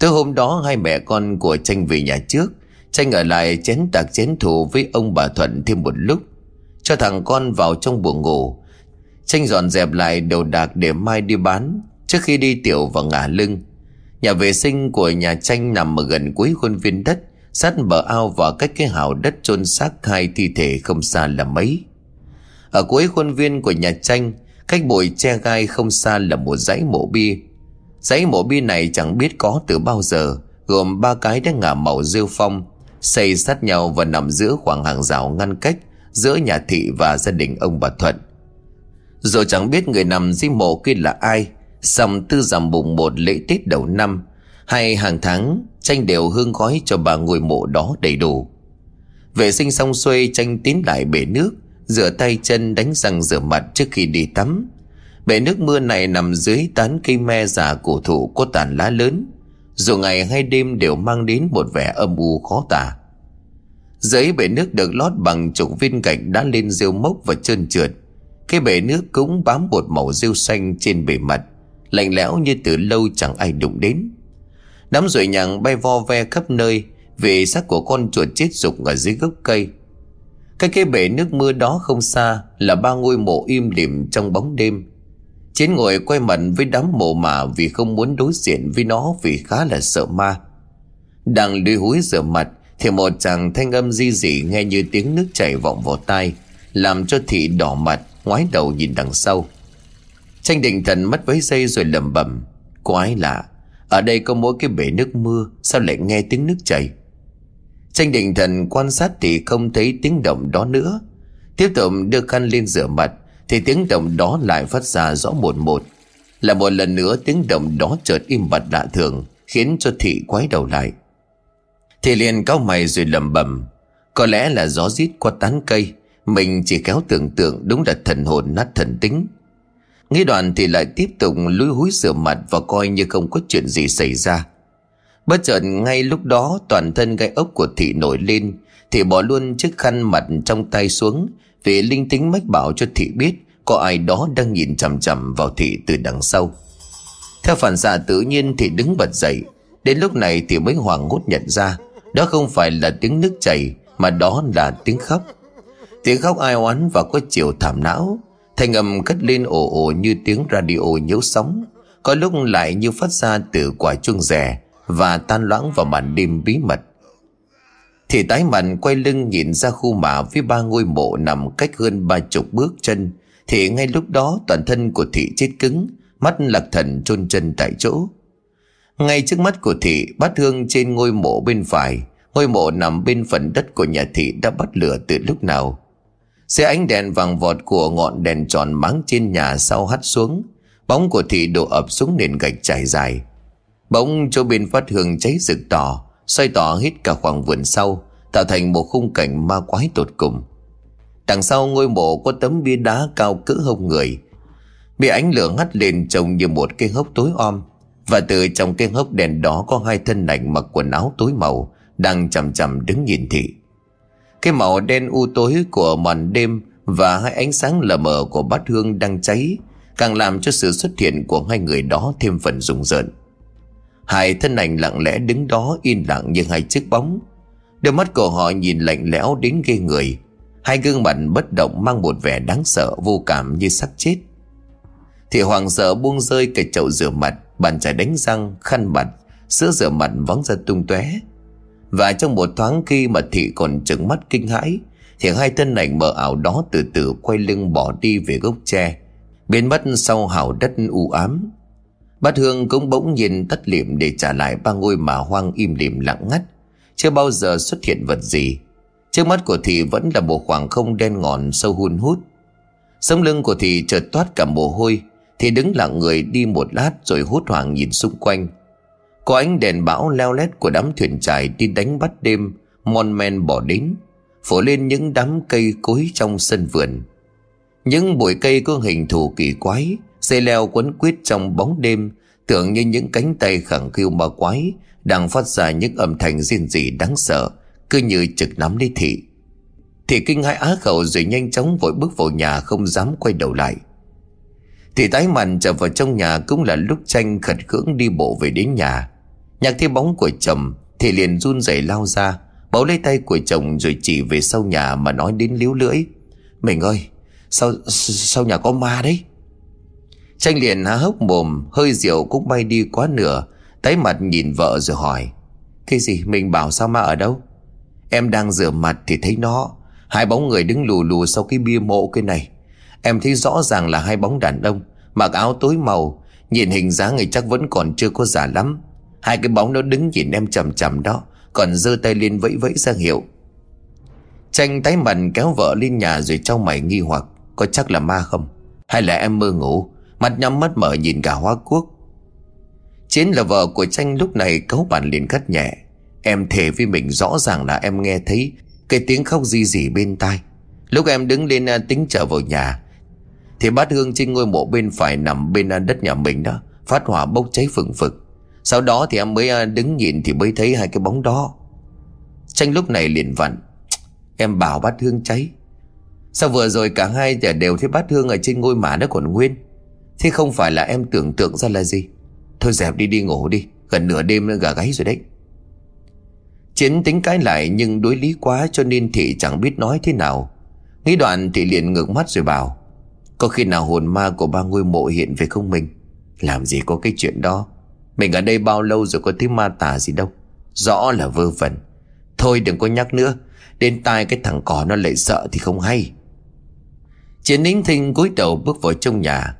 Tới hôm đó hai mẹ con của Tranh về nhà trước, Tranh ở lại chén tạc chén thủ với ông bà Thuận thêm một lúc, Cho thằng con vào trong buồng ngủ. Tranh dọn dẹp lại đồ đạc để mai đi bán Trước khi đi tiểu và ngả lưng. Nhà vệ sinh của nhà tranh nằm ở gần cuối khuôn viên đất, Sát bờ ao và cách cái hào đất chôn xác hai thi thể không xa là mấy. Ở cuối khuôn viên của nhà tranh, Cách bụi che gai không xa là một dãy mộ bia. Dãy mộ bia này chẳng biết có từ bao giờ, Gồm ba cái đã ngả màu rêu phong, Xây sát nhau và nằm giữa khoảng hàng rào ngăn cách Giữa nhà thị và gia đình ông bà Thuận. Rồi chẳng biết người nằm dưới mộ kia là ai Xong tư giảm bụng một lễ Tết đầu năm, Hay hàng tháng Tranh đều hương gói cho bà ngôi mộ đó đầy đủ. Vệ sinh xong xuôi, tranh tín lại bể nước, Rửa tay chân, đánh răng rửa mặt trước khi đi tắm Bể nước mưa này nằm dưới tán cây me già cổ thụ có tàn lá lớn. Dù ngày hay đêm đều mang đến một vẻ âm u khó tả. Dưới bể nước được lót bằng chục viên gạch đã lên rêu mốc và trơn trượt. Cái bể nước cũng bám một màu rêu xanh trên bề mặt, Lạnh lẽo như từ lâu chẳng ai đụng đến. Đám ruồi nhặng bay vo ve khắp nơi Vì xác của con chuột chết rụng ở dưới gốc cây. Cái cái bể nước mưa đó không xa Là ba ngôi mộ im lìm trong bóng đêm. Chiến ngồi quay mặt với đám mộ mà Vì không muốn đối diện với nó Vì khá là sợ ma. Đang lùi húi rửa mặt Thì một chàng thanh âm di dị Nghe như tiếng nước chảy vọng vào tai, Làm cho thị đỏ mặt, Ngoái đầu nhìn đằng sau. Tranh định thần mất với dây rồi lầm bầm Quái lạ, Ở đây có mỗi cái bể nước mưa, Sao lại nghe tiếng nước chảy? Tranh định thần quan sát thì không thấy tiếng động đó nữa. Tiếp tục đưa khăn lên rửa mặt thì tiếng động đó lại phát ra rõ một một. Là một lần nữa tiếng động đó chợt im bặt lạ thường, Khiến cho thị quái đầu lại. Thì liền cau mày rồi lầm bầm Có lẽ là gió rít qua tán cây, Mình chỉ kéo tưởng tượng đúng là thần hồn nát thần tính. Nghĩ đoạn thì lại tiếp tục lúi húi rửa mặt và coi như không có chuyện gì xảy ra. Bất chợt ngay lúc đó toàn thân gai ốc của thị nổi lên Thị bỏ luôn chiếc khăn mặt trong tay xuống, Vì linh tính mách bảo cho thị biết có ai đó đang nhìn chằm chằm vào thị từ đằng sau. Theo phản xạ tự nhiên thị đứng bật dậy. Đến lúc này thì mới hoảng hốt nhận ra, Đó không phải là tiếng nước chảy, Mà đó là tiếng khóc. Tiếng khóc ai oán và có chiều thảm não. Thanh âm cất lên ồ ồ như tiếng radio nhiễu sóng. Có lúc lại như phát ra từ quả chuông rẻ Và tan loãng vào màn đêm bí mật. Thì tái mặt quay lưng nhìn ra khu mả với ba ngôi mộ nằm cách hơn ba chục bước chân. Thì ngay lúc đó toàn thân của thị chết cứng, Mắt lạc thần chôn chân tại chỗ. Ngay trước mắt của thị, Bát hương trên ngôi mộ bên phải, Ngôi mộ nằm bên phần đất của nhà thị Đã bắt lửa từ lúc nào. Xe ánh đèn vàng vọt của ngọn đèn tròn máng trên nhà sau hắt xuống, Bóng của thị đổ ập xuống nền gạch trải dài. Bóng chỗ bên phát hương cháy rực tỏ, Xoay tỏ hết cả khoảng vườn sau, Tạo thành một khung cảnh ma quái tột cùng. Đằng sau ngôi mộ có tấm bia đá cao cỡ hông người. Bị ánh lửa ngắt lên trông như một cái hốc tối om. Và từ trong cái hốc đèn đó có hai thân ảnh mặc quần áo tối màu, Đang chầm chầm đứng nhìn thị. Cái màu đen u tối của màn đêm Và hai ánh sáng lờ mờ của bát hương đang cháy, Càng làm cho sự xuất hiện của hai người đó thêm phần rùng rợn. Hai thân ảnh lặng lẽ đứng đó yên lặng như hai chiếc bóng. Đôi mắt của họ nhìn lạnh lẽo đến ghê người. Hai gương mặt bất động mang một vẻ đáng sợ vô cảm như sắp chết. Thì hoàng sợ buông rơi cái chậu rửa mặt Bàn chải đánh răng, khăn mặt Sữa rửa mặt vắng ra tung tóe. Và trong một thoáng khi mà thị còn trừng mắt kinh hãi Thì hai thân ảnh mờ ảo đó từ từ quay lưng bỏ đi về gốc tre. Biến mất sau hào đất u ám. Bát Hương cũng bỗng nhiên tắt liệm để trả lại ba ngôi mà hoang im lìm lặng ngắt. Chưa bao giờ xuất hiện vật gì. Trước mắt của Thị vẫn là một khoảng không đen ngòn sâu hun hút. Sống lưng của Thị chợt toát cả mồ hôi. Thì đứng lặng người đi một lát rồi hốt hoảng nhìn xung quanh. Có ánh đèn bão leo lét của đám thuyền trài đi đánh bắt đêm, Mon men bỏ đến Phủ lên những đám cây cối trong sân vườn. Những bụi cây có hình thù kỳ quái, Dây leo quấn quýt trong bóng đêm, Tưởng như những cánh tay khẳng khiu ma quái Đang phát ra những âm thanh riêng rỉ đáng sợ. Cứ như trực nắm lấy thị. Thị kinh hãi á khẩu rồi nhanh chóng vội bước vào nhà không dám quay đầu lại. Thị tái mặn trở vào trong nhà cũng là lúc tranh khật khưỡng đi bộ về đến nhà. Nhạc thấy bóng của chồng Thì liền run rẩy lao ra Bấu lấy tay của chồng rồi chỉ về sau nhà mà nói đến liếu lưỡi. Mình ơi Sao, sau nhà có ma đấy? Tranh liền há hốc mồm Hơi rượu cũng bay đi quá nửa. Tái mặt nhìn vợ rồi hỏi Cái gì? Mình bảo sao ma ở đâu? Em đang rửa mặt thì thấy nó. Hai bóng người đứng lù lù sau cái bia mộ cái này. Em thấy rõ ràng là hai bóng đàn ông, Mặc áo tối màu. Nhìn hình dáng người chắc vẫn còn chưa có giả lắm. Hai cái bóng nó đứng nhìn em chầm chầm đó, Còn giơ tay lên vẫy vẫy ra hiệu. Tranh tái mặt kéo vợ lên nhà rồi trong mày nghi hoặc, Có chắc là ma không? Hay là em mơ ngủ, Mắt nhắm mắt mở nhìn cả hoa quốc? Chiến là vợ của tranh lúc này cấu bản liền cắt nhẹ. Em thề với mình rõ ràng là em nghe thấy Cái tiếng khóc gì gì bên tai. Lúc em đứng lên à, tính trở vào nhà, Thì bát hương trên ngôi mộ bên phải nằm bên à, đất nhà mình đó, Phát hỏa bốc cháy phừng phực. Sau đó thì em mới à, đứng nhìn thì mới thấy hai cái bóng đó. Tranh lúc này liền vặn, Em bảo bát hương cháy. Sao vừa rồi cả hai đều thấy bát hương ở trên ngôi mả nó còn nguyên? Thế không phải là em tưởng tượng ra là gì? Thôi dẹp đi đi ngủ đi, Gần nửa đêm nữa gà gáy rồi đấy. Chiến tính cãi lại nhưng đối lý quá cho nên thị chẳng biết nói thế nào. Nghĩ đoạn thị liền ngược mắt rồi bảo, Có khi nào hồn ma của ba ngôi mộ hiện về không mình? Làm gì có cái chuyện đó? Mình ở đây bao lâu rồi có thấy ma tà gì đâu. Rõ là vơ vẩn. Thôi đừng có nhắc nữa, Đến tai cái thằng cỏ nó lại sợ thì không hay. Chiến nín thinh cúi đầu bước vào trong nhà.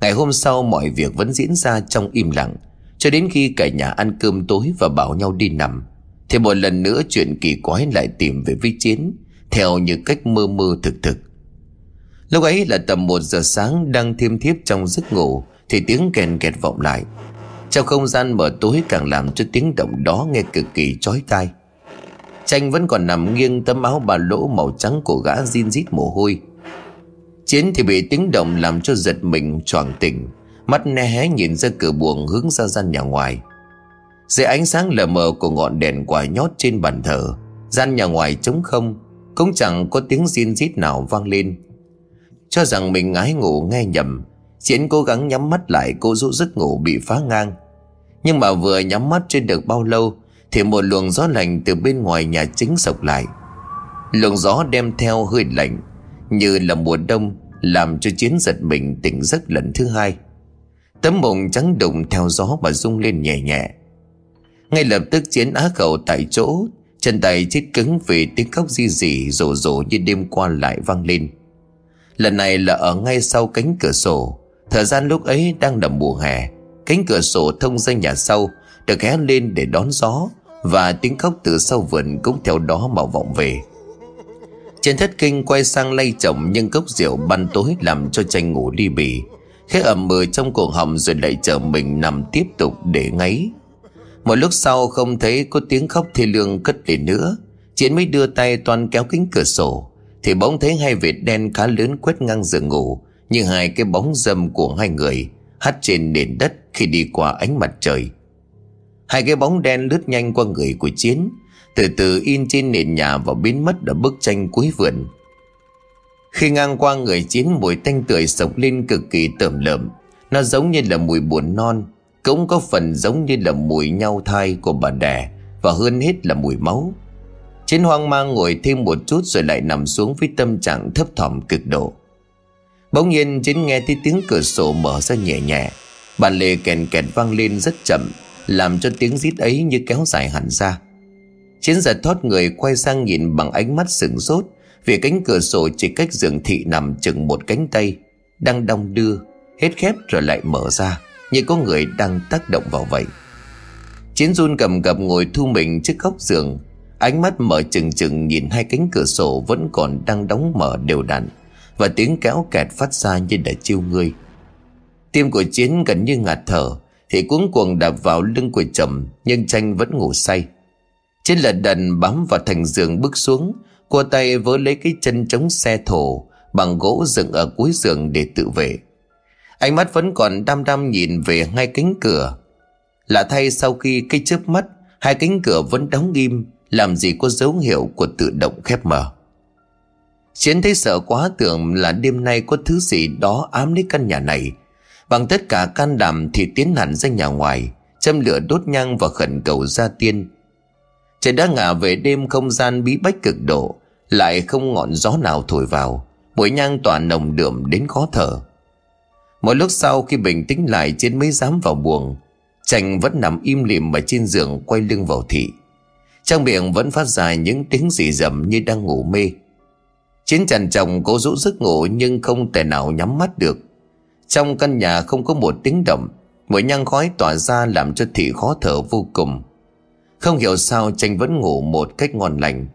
Ngày hôm sau mọi việc vẫn diễn ra trong im lặng, Cho đến khi cả nhà ăn cơm tối và bảo nhau đi nằm. Thì một lần nữa chuyện kỳ quái lại tìm về vi chiến, Theo như cách mơ mơ thực thực. Lúc ấy là tầm một giờ sáng đang thiêm thiếp trong giấc ngủ, Thì tiếng kèn kẹt vọng lại. Trong không gian mở tối càng làm cho tiếng động đó nghe cực kỳ chói tai. Tranh vẫn còn nằm nghiêng tấm áo bà lỗ màu trắng của gã zin rít mồ hôi. Chiến thì bị tiếng động làm cho giật mình, choàng tỉnh. Mắt né hé nhìn ra cửa buồng hướng ra gian nhà ngoài. Dưới ánh sáng lờ mờ của ngọn đèn quả nhót trên bàn thờ, Gian nhà ngoài trống không, Cũng chẳng có tiếng xin rít nào vang lên. Cho rằng mình ngái ngủ nghe nhầm Chiến cố gắng nhắm mắt lại cô rũ giấc ngủ bị phá ngang. Nhưng mà vừa nhắm mắt trên được bao lâu, Thì một luồng gió lạnh từ bên ngoài nhà chính sộc lại. Luồng gió đem theo hơi lạnh, như là mùa đông, làm cho chiến giật mình tỉnh giấc lần thứ hai. Tấm mộng trắng đụng theo gió mà rung lên nhẹ nhẹ ngay lập tức chiến á khẩu tại chỗ. Chân tay chết cứng vì tiếng khóc di rỉ rổ rổ như đêm qua lại vang lên. Lần này là ở ngay sau cánh cửa sổ. Thời gian lúc ấy đang là mùa hè. Cánh cửa sổ thông ra nhà sau, Được hé lên để đón gió, Và tiếng khóc từ sau vườn cũng theo đó mà vọng về. Trên thất kinh quay sang lay chồng Nhưng cốc rượu ban tối làm cho tranh ngủ đi bì. Khẽ ẩm mờ trong cổ họng rồi lại chờ mình nằm tiếp tục để ngáy. Một lúc sau không thấy có tiếng khóc thì lương cất lên nữa. Chiến mới đưa tay toàn kéo kính cửa sổ. Thì bỗng thấy hai vệt đen khá lớn quét ngang giường ngủ, Như hai cái bóng dâm của hai người, Hắt trên nền đất khi đi qua ánh mặt trời. Hai cái bóng đen lướt nhanh qua người của Chiến, Từ từ in trên nền nhà và biến mất ở bức tranh cuối vườn. Khi ngang qua người Chiến, mùi tanh tưởi sộc lên cực kỳ tởm lợm. Nó giống như là mùi buồn non cũng có phần giống như là mùi nhau thai của bà đẻ Và hơn hết là mùi máu. Chiến hoang mang ngồi thêm một chút rồi lại nằm xuống với tâm trạng thấp thỏm cực độ. Bỗng nhiên Chiến nghe thấy tiếng cửa sổ mở ra nhẹ nhẹ. Bàn lề kèn kẹt vang lên rất chậm, Làm cho tiếng rít ấy như kéo dài hẳn ra. Chiến giật thoát người quay sang nhìn bằng ánh mắt sừng sốt, Vì cánh cửa sổ chỉ cách giường thị nằm chừng một cánh tay, Đang đong đưa, Hết khép rồi lại mở ra. Như có người đang tác động vào vậy. Chiến run cầm cập ngồi thu mình trước góc giường. Ánh mắt mở chừng chừng nhìn hai cánh cửa sổ vẫn còn đang đóng mở đều đặn. Và tiếng kéo kẹt phát ra như để chiêu ngươi. Tim của Chiến gần như ngạt thở, Thì cuống cuồng đạp vào lưng của chồng Nhưng tranh vẫn ngủ say. Chiến lật đần bám vào thành giường bước xuống, Cua tay vớ lấy cái chân chống xe thổ, Bằng gỗ dựng ở cuối giường để tự vệ. Ánh mắt vẫn còn đăm đăm nhìn về hai cánh cửa. Lạ thay sau khi cái chớp mắt, Hai cánh cửa vẫn đóng im, Làm gì có dấu hiệu của tự động khép mở. Chiến thấy sợ quá tưởng là đêm nay có thứ gì đó ám lấy căn nhà này. Bằng tất cả can đảm thì tiến hẳn ra nhà ngoài, Châm lửa đốt nhang và khẩn cầu gia tiên. Trời đã ngả về đêm không gian bí bách cực độ, Lại không ngọn gió nào thổi vào. Buổi nhang tỏa nồng đượm đến khó thở. Một lúc sau khi bình tĩnh lại trên mấy dám vào buồng, Chành vẫn nằm im lìm ở trên giường quay lưng vào thị. Trong miệng vẫn phát ra những tiếng dị dầm như đang ngủ mê. Chiến trần chồng cố rũ giấc ngủ nhưng không thể nào nhắm mắt được. Trong căn nhà không có một tiếng động, Mùi nhang khói tỏa ra làm cho thị khó thở vô cùng. Không hiểu sao tranh vẫn ngủ một cách ngon lành.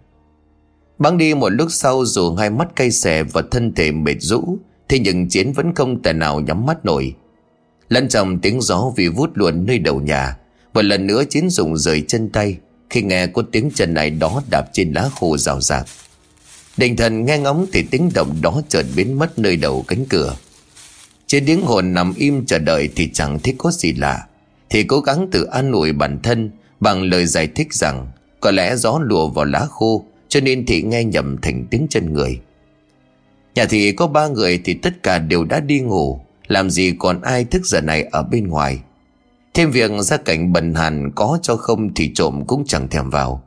Băng đi một lúc sau dù hai mắt cay xè và thân thể mệt rũ Thế nhưng Chiến vẫn không thể nào nhắm mắt nổi. Lăn trong tiếng gió vì vút luôn nơi đầu nhà, Một lần nữa Chiến dùng rời chân tay, Khi nghe có tiếng chân này đó đạp trên lá khô rào rạc. Định thần nghe ngóng thì tiếng động đó chợt biến mất nơi đầu cánh cửa. Trên tiếng hồn nằm im chờ đợi thì chẳng thấy có gì lạ. Thì cố gắng tự an ủi bản thân Bằng lời giải thích rằng Có lẽ gió lùa vào lá khô, Cho nên thị nghe nhầm thành tiếng chân người. Nhà thì có ba người thì tất cả đều đã đi ngủ Làm gì còn ai thức giờ này ở bên ngoài Thêm việc gia cảnh bần hàn có cho không thì trộm cũng chẳng thèm vào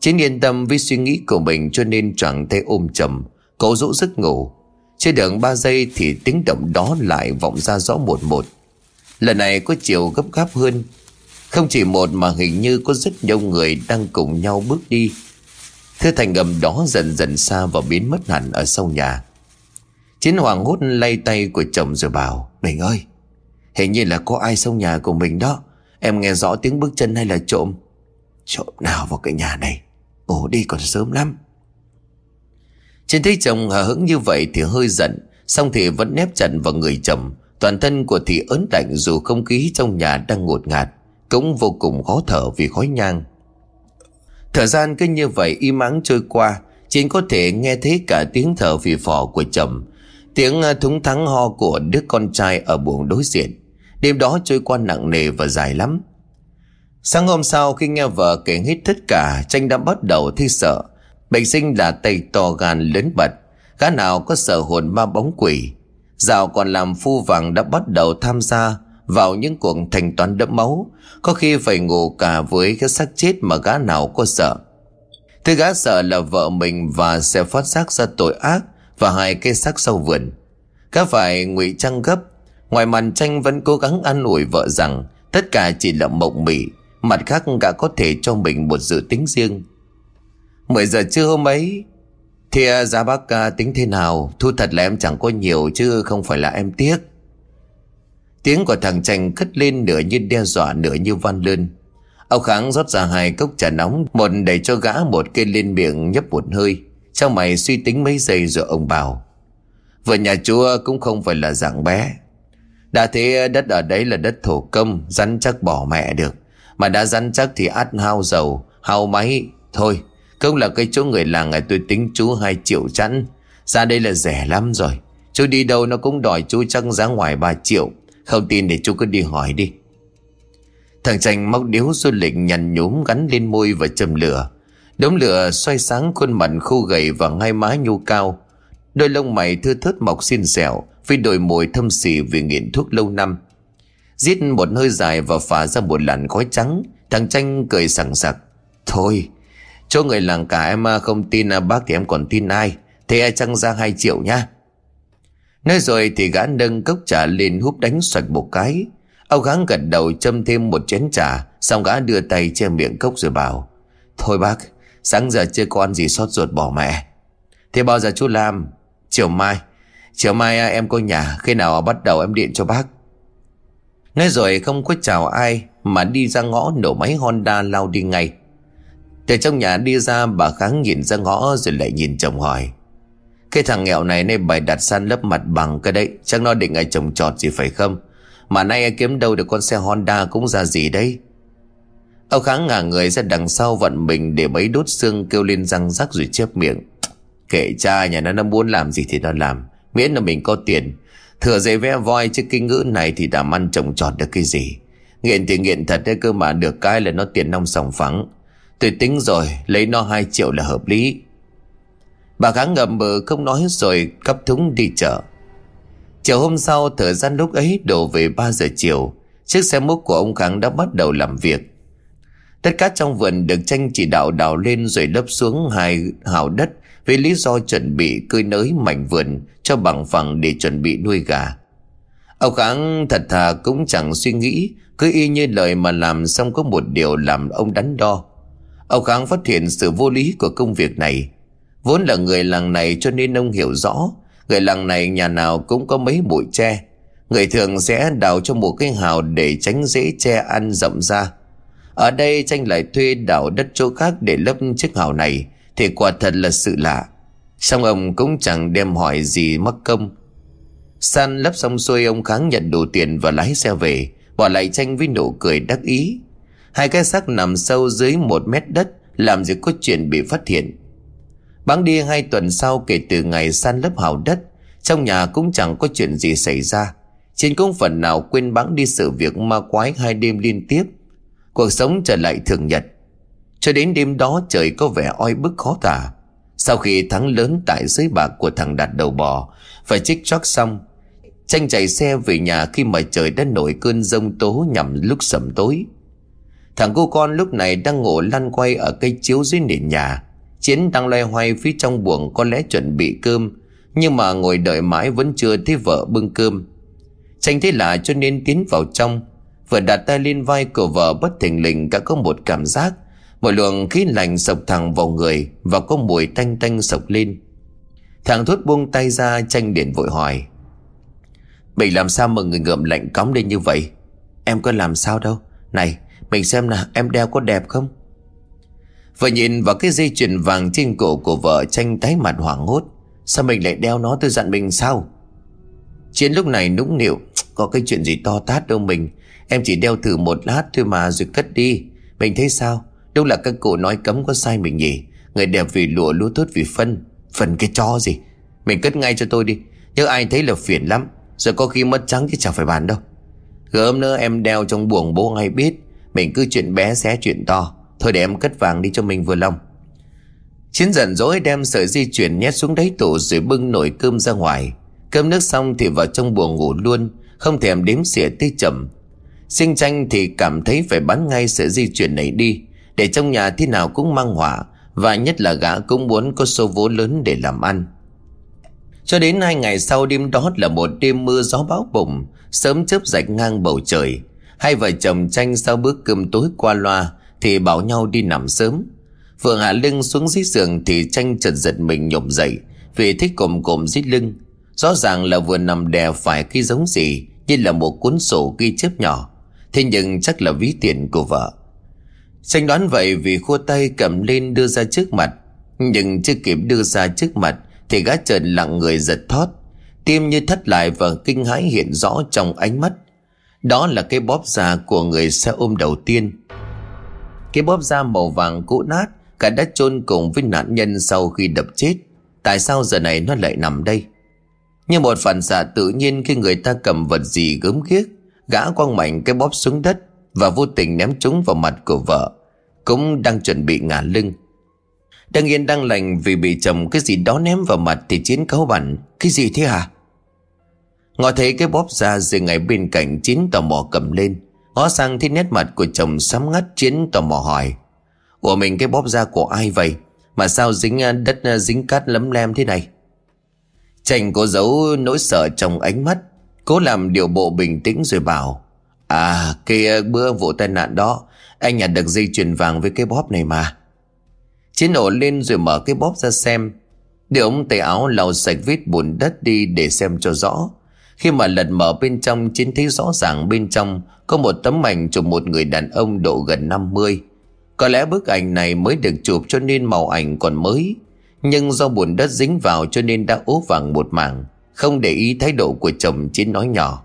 Chiến yên tâm với suy nghĩ của mình cho nên chẳng tay ôm chầm, Cố dỗ giấc ngủ chưa được ba giây thì tiếng động đó lại vọng ra rõ một một. Lần này có chiều gấp gáp hơn. Không chỉ một mà hình như có rất nhiều người đang cùng nhau bước đi. Thứ thành âm đó dần dần xa và biến mất hẳn ở sau nhà. Chiến hoàng hốt lay tay của chồng rồi bảo Mình ơi, Hình như là có ai sau nhà của mình đó. Em nghe rõ tiếng bước chân hay là trộm. Trộm nào vào cái nhà này? Ngủ đi còn sớm lắm. Trên thấy chồng hờ hững như vậy thì hơi giận, Xong thì vẫn nép chặt vào người chồng. Toàn thân của thị ớn lạnh dù không khí trong nhà đang ngột ngạt, Cũng vô cùng khó thở vì khói nhang. Thời gian cứ như vậy im ắng trôi qua Chính có thể nghe thấy cả tiếng thở phì phò của chồng, Tiếng à, thúng thắng ho của đứa con trai ở buồng đối diện. Đêm đó trôi qua nặng nề và dài lắm. Sáng hôm sau khi nghe vợ kể hết tất cả, Tranh đã bắt đầu thi sợ. Bệnh sinh là tay to gan lớn bật, Gã nào có sợ hồn ma bóng quỷ. Dạo còn làm phu vàng đã bắt đầu tham gia vào những cuộc thành toán đẫm máu, Có khi phải ngủ cả với cái xác chết mà gã nào có sợ. Thứ gã sợ là vợ mình và sẽ phát xác ra tội ác Và hai cái xác sau vườn. Gã phải ngụy trang gấp, Ngoài màn tranh vẫn cố gắng an ủi vợ rằng Tất cả chỉ là mộng mị, Mặt khác gã có thể cho mình một dự tính riêng. 10 giờ trưa hôm ấy Thì giá bác tính thế nào? Thu thật là em chẳng có nhiều chứ không phải là em tiếc. Tiếng của thằng tranh cất lên nửa như đe dọa, nửa như van lơn. Ông Kháng rót ra hai cốc trà nóng, Một đẩy cho gã, một cây lên miệng nhấp một hơi. Trong mày suy tính mấy giây rồi ông bảo, Vợ nhà chúa cũng không phải là dạng bé. Đã thế đất ở đấy là đất thổ công, Rắn chắc bỏ mẹ được. Mà đã rắn chắc thì át hao dầu, Hao máy. Thôi không là cái chỗ người làng này tôi tính chú hai triệu chẵn. Ra đây là rẻ lắm rồi. Chú đi đâu nó cũng đòi chú chắc giá ngoài 3 triệu. Không tin thì chú cứ đi hỏi đi. Thằng tranh móc điếu du lịch nhằn nhúm gắn lên môi và châm lửa. Đống lửa xoay sáng khuôn mặt khô gầy và ngay má nhu cao. Đôi lông mày thưa thớt mọc xin xẻo Vì đôi môi thâm xỉ vì nghiện thuốc lâu năm. Giết một hơi dài và phả ra một làn khói trắng. Thằng tranh cười sảng sặc. Thôi, Chỗ người làng cả em không tin à, bác thì em còn tin ai? Thế ai chăng ra hai triệu nha Nói rồi thì gã nâng cốc trà lên húp đánh xoạch một cái. Ông gắng gật đầu châm thêm một chén trà, Xong gã đưa tay che miệng cốc rồi bảo, Thôi bác, Sáng giờ chưa có ăn gì sót ruột bỏ mẹ. Thế bao giờ chú làm Chiều mai. Chiều mai à, em có nhà, Khi nào bắt đầu em điện cho bác. Nói rồi không có chào ai Mà đi ra ngõ nổ máy Honda lao đi ngay. Từ trong nhà đi ra, bà kháng nhìn ra ngõ Rồi lại nhìn chồng hỏi cái thằng nghèo này nay bày đặt san lấp mặt bằng cái đấy Chắc nó định ai trồng trọt gì phải không Mà nay ai kiếm đâu được con xe Honda cũng ra gì đấy Ông Kháng ngả người ra đằng sau vận mình để mấy đốt xương kêu lên răng rắc rồi chép miệng. Kệ cha nhà nó nó muốn làm gì thì nó làm. Miễn là mình có tiền. Thừa dây vé voi chứ kinh ngữ này thì đảm ăn trồng trọt được cái gì. Nghiện thì nghiện thật đấy, cơ mà được cái là nó tiền nong sòng phẳng. Tôi tính rồi, lấy nó 2 triệu là hợp lý. Bà Kháng ngậm bờ không nói rồi cấp thúng đi chợ. Chiều hôm sau thời gian lúc ấy đổ về 3 giờ chiều. Chiếc xe múc của ông Kháng đã bắt đầu làm việc. Tất cả trong vườn được tranh chỉ đạo đào lên rồi lấp xuống hai hào đất vì lý do chuẩn bị cơi nới mảnh vườn cho bằng phẳng để chuẩn bị nuôi gà. Ông Kháng thật thà cũng chẳng suy nghĩ, cứ y như lời mà làm xong có một điều làm ông đắn đo. Ông Kháng phát hiện sự vô lý của công việc này. Vốn là người làng này cho nên ông hiểu rõ, người làng này nhà nào cũng có mấy bụi tre. Người thường sẽ đào cho một cái hào để tránh dễ che ăn rộng ra. Ở đây tranh lại thuê đào đất chỗ khác để lấp chiếc hào này Thì quả thật là sự lạ. Xong ông cũng chẳng đem hỏi gì mắc công. San lấp xong xuôi ông kháng nhận đủ tiền và lái xe về Bỏ lại tranh với nụ cười đắc ý. Hai cái xác nằm sâu dưới một mét đất Làm gì có chuyện bị phát hiện. Bắn đi hai tuần sau kể từ ngày san lấp hào đất, Trong nhà cũng chẳng có chuyện gì xảy ra. Trên cũng phần nào quên bắn đi sự việc ma quái hai đêm liên tiếp. Cuộc sống trở lại thường nhật. Cho đến đêm đó trời có vẻ oi bức khó tả. Sau khi thắng lớn tại dưới bạc của thằng đặt đầu bò, Phải chích chót xong. Tranh chạy xe về nhà khi mà trời đã nổi cơn rông tố nhằm lúc sầm tối. Thằng cô con lúc này đang ngủ lăn quay ở cây chiếu dưới nền nhà. Chiến đang loay hoay phía trong buồng có lẽ chuẩn bị cơm, Nhưng mà ngồi đợi mãi vẫn chưa thấy vợ bưng cơm. Tranh thế lạ cho nên tiến vào trong, Vừa đặt tay lên vai của vợ bất thình lình đã có một cảm giác, Một luồng khí lạnh sộc thẳng vào người Và có mùi tanh tanh sộc lên. Thằng thốt buông tay ra, tranh điện vội hỏi Mình làm sao mà người ngợm lạnh cóng lên như vậy? Em có làm sao đâu? Này, mình xem nào, em đeo có đẹp không? Vợ nhìn vào cái dây chuyền vàng trên cổ của vợ tranh tái mặt hoảng hốt, Sao mình lại đeo nó tôi dặn mình sao? Chiến lúc này nũng nịu, Có cái chuyện gì to tát đâu mình, Em chỉ đeo thử một lát thôi mà rồi cất đi. Mình thấy sao? Đâu là các cụ nói cấm có sai mình nhỉ. Người đẹp vì lụa lúa tốt vì phân Phần cái cho gì? Mình cất ngay cho tôi đi, nhớ ai thấy là phiền lắm Rồi có khi mất trắng chứ chẳng phải bàn đâu. Gớm nữa em đeo trong buồng bố ngay biết Mình cứ chuyện bé xé chuyện to. Thôi để em cất vàng đi cho mình vừa lòng. Chiến giận dỗi đem sợi di chuyển nhét xuống đáy tủ Rồi bưng nồi cơm ra ngoài. Cơm nước xong thì vào trong buồng ngủ luôn, Không thèm đếm xỉa tới chậm. Sinh tranh thì cảm thấy phải bán ngay sợi di chuyển này đi, Để trong nhà thế nào cũng mang hỏa Và nhất là gã cũng muốn có số vốn lớn để làm ăn. Cho đến hai ngày sau đêm đó là một đêm mưa gió bão bùng, Sớm chớp rạch ngang bầu trời. Hai vợ chồng tranh sau bữa cơm tối qua loa thì bảo nhau đi nằm sớm. Vừa hạ lưng xuống dưới giường Thì tranh chợt giật mình nhổm dậy, Vì thích cồm cồm dưới lưng. Rõ ràng là vừa nằm đè phải cái giống gì, Như là một cuốn sổ ghi chép nhỏ. Thế nhưng chắc là ví tiền của vợ. Tranh đoán vậy vì khua tay cầm lên đưa ra trước mặt. Nhưng chưa kịp đưa ra trước mặt Thì gã chợt lặng người giật thót. Tim như thất lại và kinh hãi hiện rõ trong ánh mắt. Đó là cái bóp già của người xe ôm đầu tiên. Cái bóp da màu vàng cũ nát, Cả đã chôn cùng với nạn nhân sau khi đập chết. Tại sao giờ này nó lại nằm đây? Như một phản xạ tự nhiên khi người ta cầm vật gì gớm ghiếc, Gã quăng mạnh cái bóp xuống đất Và vô tình ném chúng vào mặt của vợ, Cũng đang chuẩn bị ngả lưng. Đang yên đang lành vì bị chồng cái gì đó ném vào mặt Thì Chiến cáo bẩn Cái gì thế hả? Ngọ thấy cái bóp ra rồi ngay bên cạnh Chiến tò mò cầm lên. Ngó sang thấy nét mặt của chồng sám ngắt Chiến tò mò hỏi, Ủa mình cái bóp da của ai vậy? Mà sao dính à, đất à, dính cát lấm lem thế này? Chành có giấu nỗi sợ trong ánh mắt, Cố làm điều bộ bình tĩnh rồi bảo À cái à, bữa vụ tai nạn đó, Anh nhặt được dây chuyền vàng với cái bóp này mà. Chiến nổ lên rồi mở cái bóp ra xem. Để ông tay áo lau sạch vết bùn đất đi để xem cho rõ. Khi mà lật mở bên trong, Chiến thấy rõ ràng bên trong Có một tấm ảnh chụp một người đàn ông độ gần 50 có lẽ bức ảnh này mới được chụp cho nên màu ảnh còn mới. Nhưng do bùn đất dính vào cho nên đã ố vàng một mảng, Không để ý thái độ của chồng Chiến nói nhỏ.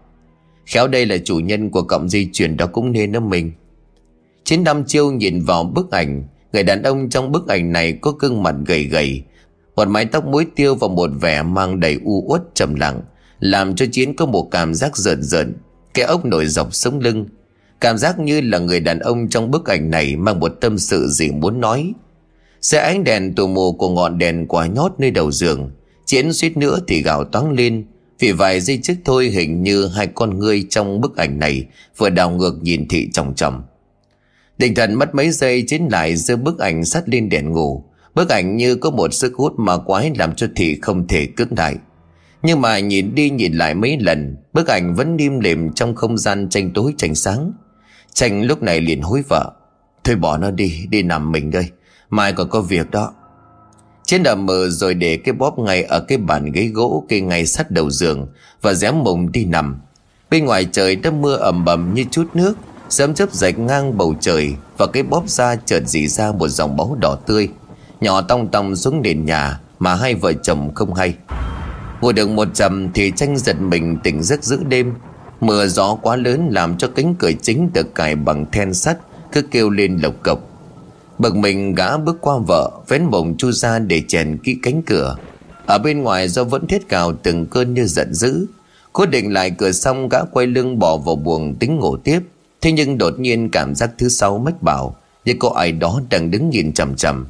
Khéo đây là chủ nhân của cọng di chuyển đó cũng nên đó mình. Chiến đăm chiêu nhìn vào bức ảnh, Người đàn ông trong bức ảnh này có gương mặt gầy gầy, Một mái tóc muối tiêu và một vẻ mang đầy u uất trầm lặng. Làm cho Chiến có một cảm giác rợn rợn, Cái ốc nổi dọc sống lưng Cảm giác như là người đàn ông trong bức ảnh này mang một tâm sự gì muốn nói. Xe ánh đèn tù mù của ngọn đèn quả nhót nơi đầu giường. Chiến suýt nữa thì gào toáng lên. Vì vài giây trước thôi hình như hai con ngươi trong bức ảnh này vừa đào ngược nhìn thị trọng trọng. Định thần mất mấy giây chiến lại giơ bức ảnh sắt lên đèn ngủ. Bức ảnh như có một sức hút mà quái làm cho thị không thể cưỡng lại. Nhưng mà nhìn đi nhìn lại mấy lần, bức ảnh vẫn im lìm trong không gian tranh tối tranh sáng. Tranh lúc này liền hối vợ. Thôi bỏ nó đi Đi nằm mình đây. Mai còn có việc đó. Trên đầm mờ rồi để cái bóp ngay ở cái bàn ghế gỗ kê ngay sát đầu giường Và dám mùng đi nằm. Bên ngoài trời đã mưa ẩm bầm như chút nước Sớm chớp rạch ngang bầu trời Và cái bóp ra chợt dì ra một dòng máu đỏ tươi. Nhỏ tong tong xuống nền nhà Mà hai vợ chồng không hay. Ngồi được một chầm thì tranh giật mình tỉnh giấc giữa đêm Mưa gió quá lớn làm cho cánh cửa chính được cài bằng then sắt cứ kêu lên lộc cộc. Bực mình gã bước qua vợ, vén mộng chu ra để chèn kỹ cánh cửa. Ở bên ngoài do vẫn thiết cào từng cơn như giận dữ. Cố định lại cửa xong gã quay lưng bỏ vào buồng tính ngủ tiếp. Thế nhưng đột nhiên cảm giác thứ sáu mách bảo như có ai đó đang đứng nhìn chằm chằm.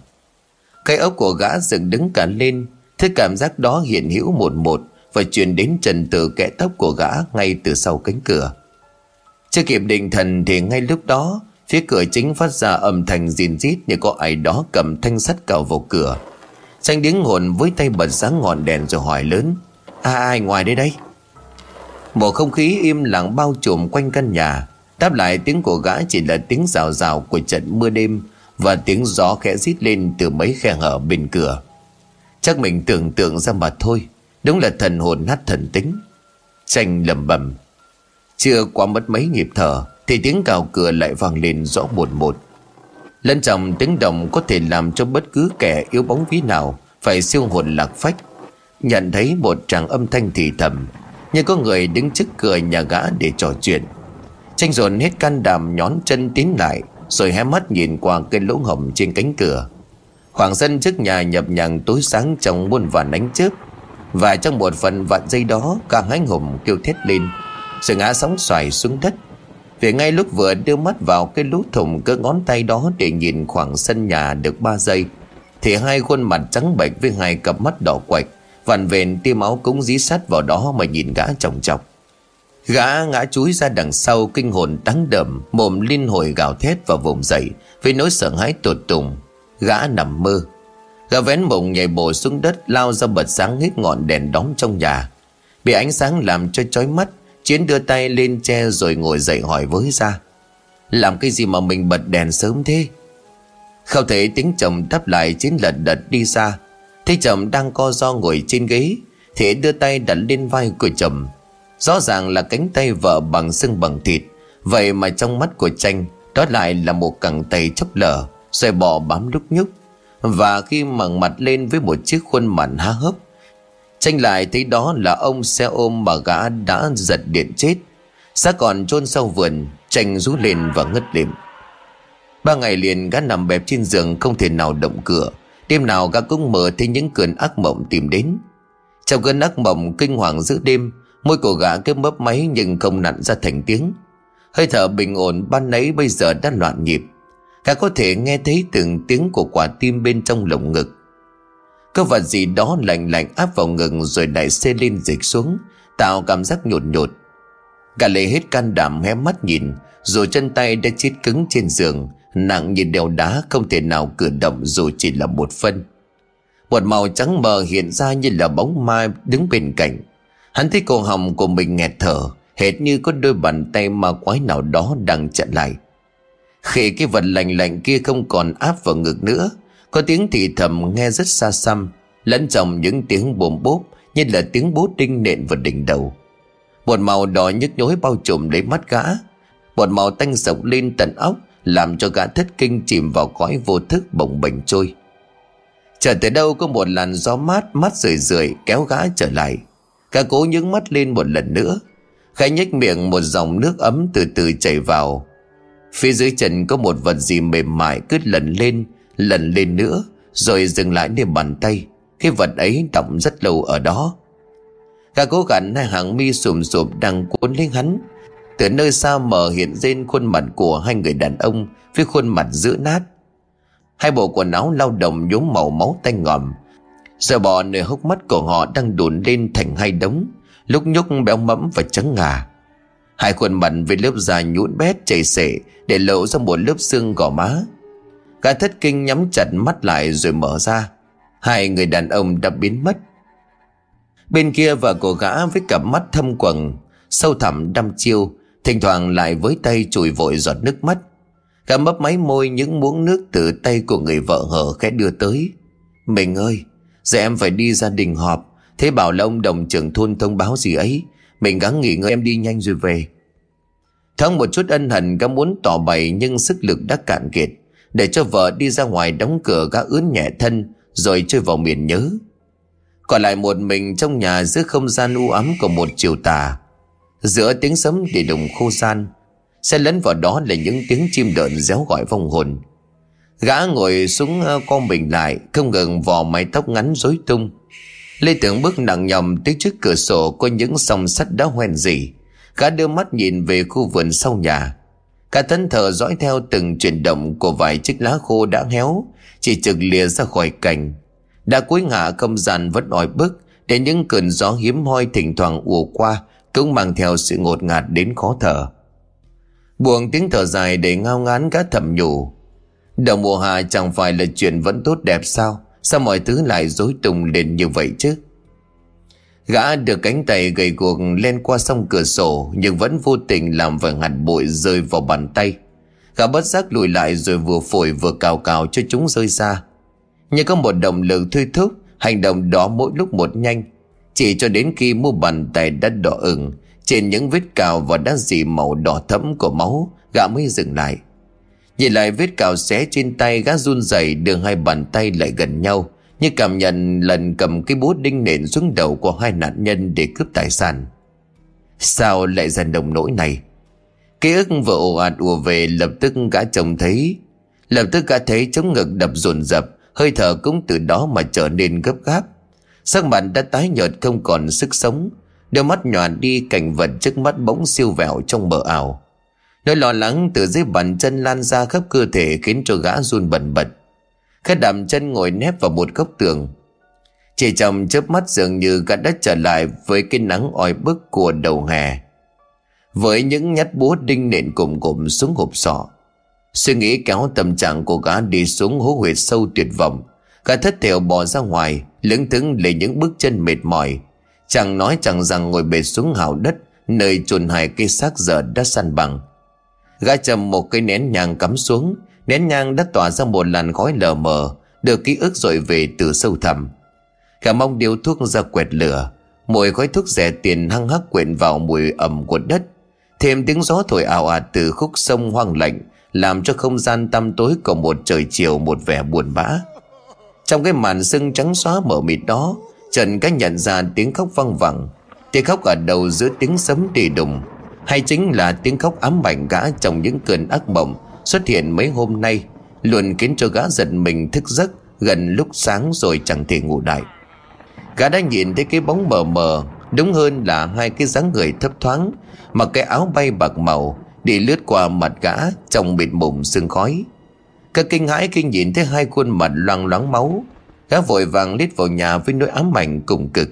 Cái ốc của gã dựng đứng cả lên. Thế cảm giác đó hiện hữu một một và truyền đến trần từ kẽ tóc của gã ngay từ sau cánh cửa. Chưa kịp định thần thì ngay lúc đó, phía cửa chính phát ra âm thanh rìn rít như có ai đó cầm thanh sắt cào vào cửa. Tranh điếng hồn với tay bật sáng ngọn đèn rồi hỏi lớn À ai ngoài đây đây Một không khí im lặng bao trùm quanh căn nhà Đáp lại tiếng của gã chỉ là tiếng rào rào của trận mưa đêm Và tiếng gió khẽ rít lên từ mấy khe hở bên cửa Chắc mình tưởng tượng ra mà thôi. Đúng là thần hồn nát thần tính. Tranh lầm bầm. Chưa qua mất mấy nhịp thở, Thì tiếng cào cửa lại vang lên rõ một một. Lân trọng tiếng động có thể làm cho bất cứ kẻ yếu bóng ví nào Phải siêu hồn lạc phách. Nhận thấy một tràng âm thanh thì thầm Nhưng có người đứng trước cửa nhà gã để trò chuyện. Tranh dồn hết can đảm nhón chân tiến lại, Rồi hé mắt nhìn qua cái lỗ hổng trên cánh cửa. Khoảng sân trước nhà nhập nhằng tối sáng trong muôn vàn ánh chớp và trong một phần vạn giây đó càng anh hùng kêu thét lên. Sự ngã sóng xoài xuống đất. Vì ngay lúc vừa đưa mắt vào cái lũ thùng cơ ngón tay đó Để nhìn khoảng sân nhà được 3 giây, Thì hai khuôn mặt trắng bệch với hai cặp mắt đỏ quạch Vằn vện tiêm máu cũng dí sát vào đó mà nhìn gã chồng chọc. Gã ngã chúi ra đằng sau kinh hồn đắng đầm, Mồm liên hồi gào thét và vùng dậy, Với nỗi sợ hãi tột tùng. Gã nằm mơ. Gã vén mộng nhảy bổ xuống đất, Lao ra bật sáng hết ngọn đèn đóng trong nhà. Bị ánh sáng làm cho chói mắt, Chiến đưa tay lên che rồi ngồi dậy hỏi với ra Làm cái gì mà mình bật đèn sớm thế? Không thể tiếng chồng đáp lại, Chiến lật đật đi ra. Thấy chồng đang co do ngồi trên ghế Thì đưa tay đặt lên vai của chồng Rõ ràng là cánh tay vợ bằng xương bằng thịt. Vậy mà trong mắt của tranh, Đó lại là một cẳng tay chốc lở. Rồi bò bám lúc nhúc. Và khi ngẩng mặt lên với một chiếc khuôn mặt há hốc, Tranh lại thấy đó là ông xe ôm mà gã đã giật điện chết. Xác còn chôn sau vườn, Tranh rú lên và ngất liệm Ba ngày liền, gã nằm bẹp trên giường Không thể nào động cửa. Đêm nào gã cũng mở thấy những cơn ác mộng tìm đến. Trong cơn ác mộng kinh hoàng giữa đêm, Môi của gã cứ mấp máy nhưng không nặn ra thành tiếng. Hơi thở bình ổn, ban nấy bây giờ đã loạn nhịp cả có thể nghe thấy từng tiếng của quả tim bên trong lồng ngực. Có vật gì đó lạnh lạnh áp vào ngực rồi đẩy xe lên dịch xuống, Tạo cảm giác nhột nhột. Cả lấy hết can đảm hé mắt nhìn, Rồi chân tay đã chết cứng trên giường, Nặng như đèo đá không thể nào cử động dù chỉ là một phân. Một màu trắng mờ hiện ra như là bóng ma đứng bên cạnh. Hắn thấy cổ họng của mình nghẹt thở, Hệt như có đôi bàn tay ma quái nào đó đang chặn lại. Khi cái vật lạnh lạnh kia không còn áp vào ngực nữa, Có tiếng thì thầm nghe rất xa xăm, Lẫn trong những tiếng bồm bốp Như là tiếng bố đinh nện vào đỉnh đầu. Bột màu đỏ nhức nhối bao trùm lấy mắt gã. Bột màu tanh sộc lên tận óc, Làm cho gã thất kinh chìm vào cõi vô thức bồng bềnh trôi. Chờ tới đâu có một làn gió mát mắt rười rượi kéo gã trở lại. Gã cố nhướng mắt lên một lần nữa. Khẽ nhếch miệng một dòng nước ấm từ từ chảy vào. Phía dưới chân có một vật gì mềm mại cứ lần lên Lần lên nữa, Rồi dừng lại nơi bàn tay. Cái vật ấy động rất lâu ở đó. Cả cố gắng hai hàng mi sùm sụp đang cuốn lên hắn. Từ nơi xa mờ hiện lên khuôn mặt của hai người đàn ông Với khuôn mặt dữ nát. Hai bộ quần áo lao động nhốm màu máu tanh ngòm. Giờ bò nơi hốc mắt của họ đang đùn lên thành hai đống, Lúc nhúc béo mẫm và trắng ngà. Hai khuôn mặt với lớp da nhũn bét chảy xệ để lộ ra một lớp xương gò má. Cả thất kinh nhắm chặt mắt lại rồi mở ra. Hai người đàn ông đã biến mất. Bên kia vợ cô gã với cặp mắt thâm quầng, Sâu thẳm đăm chiêu, Thỉnh thoảng lại với tay chùi vội giọt nước mắt. Cả mấp máy môi những muỗng nước từ tay của người vợ hở khẽ đưa tới. Mình ơi, Giờ em phải đi gia đình họp. Thế bảo là ông đồng trưởng thôn thông báo gì ấy? Mình gắng nghỉ ngơi, em đi nhanh rồi về. Thoáng một chút ân hận Gã muốn tỏ bày nhưng sức lực đã cạn kiệt. Để cho vợ đi ra ngoài đóng cửa gã ướn nhẹ thân, Rồi chơi vào miền nhớ. Còn lại một mình trong nhà giữa không gian u ám của một chiều tà. Giữa tiếng sấm để đồng khô gian Sẽ lẫn vào đó là những tiếng chim đợn réo gọi vong hồn. Gã ngồi xuống ờ, co con mình lại, Không ngừng vò mái tóc ngắn rối tung. Lê Tưởng bước nặng nhầm tới trước cửa sổ Có những song sắt đã hoen dỉ. Gã đưa mắt nhìn về khu vườn sau nhà. Cả thân thờ dõi theo từng chuyển động Của vài chiếc lá khô đã héo, Chỉ trực lìa ra khỏi cành. Đã cuối ngã không gian vẫn oi bức, Để những cơn gió hiếm hoi thỉnh thoảng ùa qua Cũng mang theo sự ngột ngạt đến khó thở. Buồn tiếng thở dài để ngao ngán gã thầm nhủ. Đầu mùa hạ chẳng phải là chuyện vẫn tốt đẹp sao? Sao mọi thứ lại rối tung lên như vậy chứ? Gã được cánh tay gầy guộc lên qua sông cửa sổ, Nhưng vẫn vô tình làm vài hạt bụi rơi vào bàn tay. Gã bất giác lùi lại rồi vừa phổi vừa cào cào cho chúng rơi ra. Nhưng có một động lực thôi thúc, Hành động đó mỗi lúc một nhanh. Chỉ cho đến khi mu bàn tay đã đỏ ửng, Trên những vết cào và đã dì màu đỏ thẫm của máu, Gã mới dừng lại. Nhìn lại vết cào xé trên tay, gã run rẩy đưa hai bàn tay lại gần nhau. Như cảm nhận lần cầm cái búa đinh nện xuống đầu của hai nạn nhân để cướp tài sản. Sao lại dần đồng nỗi này? Ký ức vừa ồ ạt ùa về lập tức gã chồng thấy. Lập tức gã thấy chống ngực đập dồn dập Hơi thở cũng từ đó mà trở nên gấp gáp. Sắc mặt đã tái nhợt không còn sức sống. Đôi mắt nhòa đi, cảnh vật trước mắt bỗng siêu vẹo trong mờ ảo. Nỗi lo lắng từ dưới bàn chân lan ra khắp cơ thể khiến cho gã run bần bật. Khẽ đạm chân ngồi nép vào một góc tường. Chỉ chồng chớp mắt dường như gã đã trở lại với cái nắng oi bức của đầu hè. Với những nhát búa đinh nện cùng cụm xuống hộp sọ. Suy nghĩ kéo tâm trạng của gã đi xuống hố huyệt sâu tuyệt vọng. Gã thất thểu bò ra ngoài, lững thững lấy những bước chân mệt mỏi. Chẳng nói chẳng rằng ngồi bệt xuống hào đất, nơi chuồn hài cây xác giờ đã săn bằng. Gã chầm một cây nén nhàng cắm xuống Nén nhang đã tỏa ra một làn khói lờ mờ, Được ký ức dội về từ sâu thẳm. Cả mong điếu thuốc ra quẹt lửa, Mùi khói thuốc rẻ tiền hăng hắc quyện vào mùi ẩm của đất. Thêm tiếng gió thổi ảo ạt từ khúc sông hoang lạnh, Làm cho không gian tăm tối của một trời chiều một vẻ buồn bã. Trong cái màn sưng trắng xóa mở mịt đó, Trần cách nhận ra tiếng khóc văng vẳng, Tiếng khóc ở đầu giữa tiếng sấm tì đùng, Hay chính là tiếng khóc ám ảnh gã trong những cơn ác mộng. Xuất hiện mấy hôm nay, Luôn khiến cho gã giật mình thức giấc Gần lúc sáng rồi chẳng thể ngủ đại Gã đã nhìn thấy cái bóng mờ mờ, Đúng hơn là hai cái dáng người thấp thoáng, Mặc cái áo bay bạc màu, Đi lướt qua mặt gã Trong mịt mùng sương khói. Các kinh hãi khi nhìn thấy hai khuôn mặt loang loáng máu, Gã vội vàng lít vào nhà với nỗi ám ảnh cùng cực.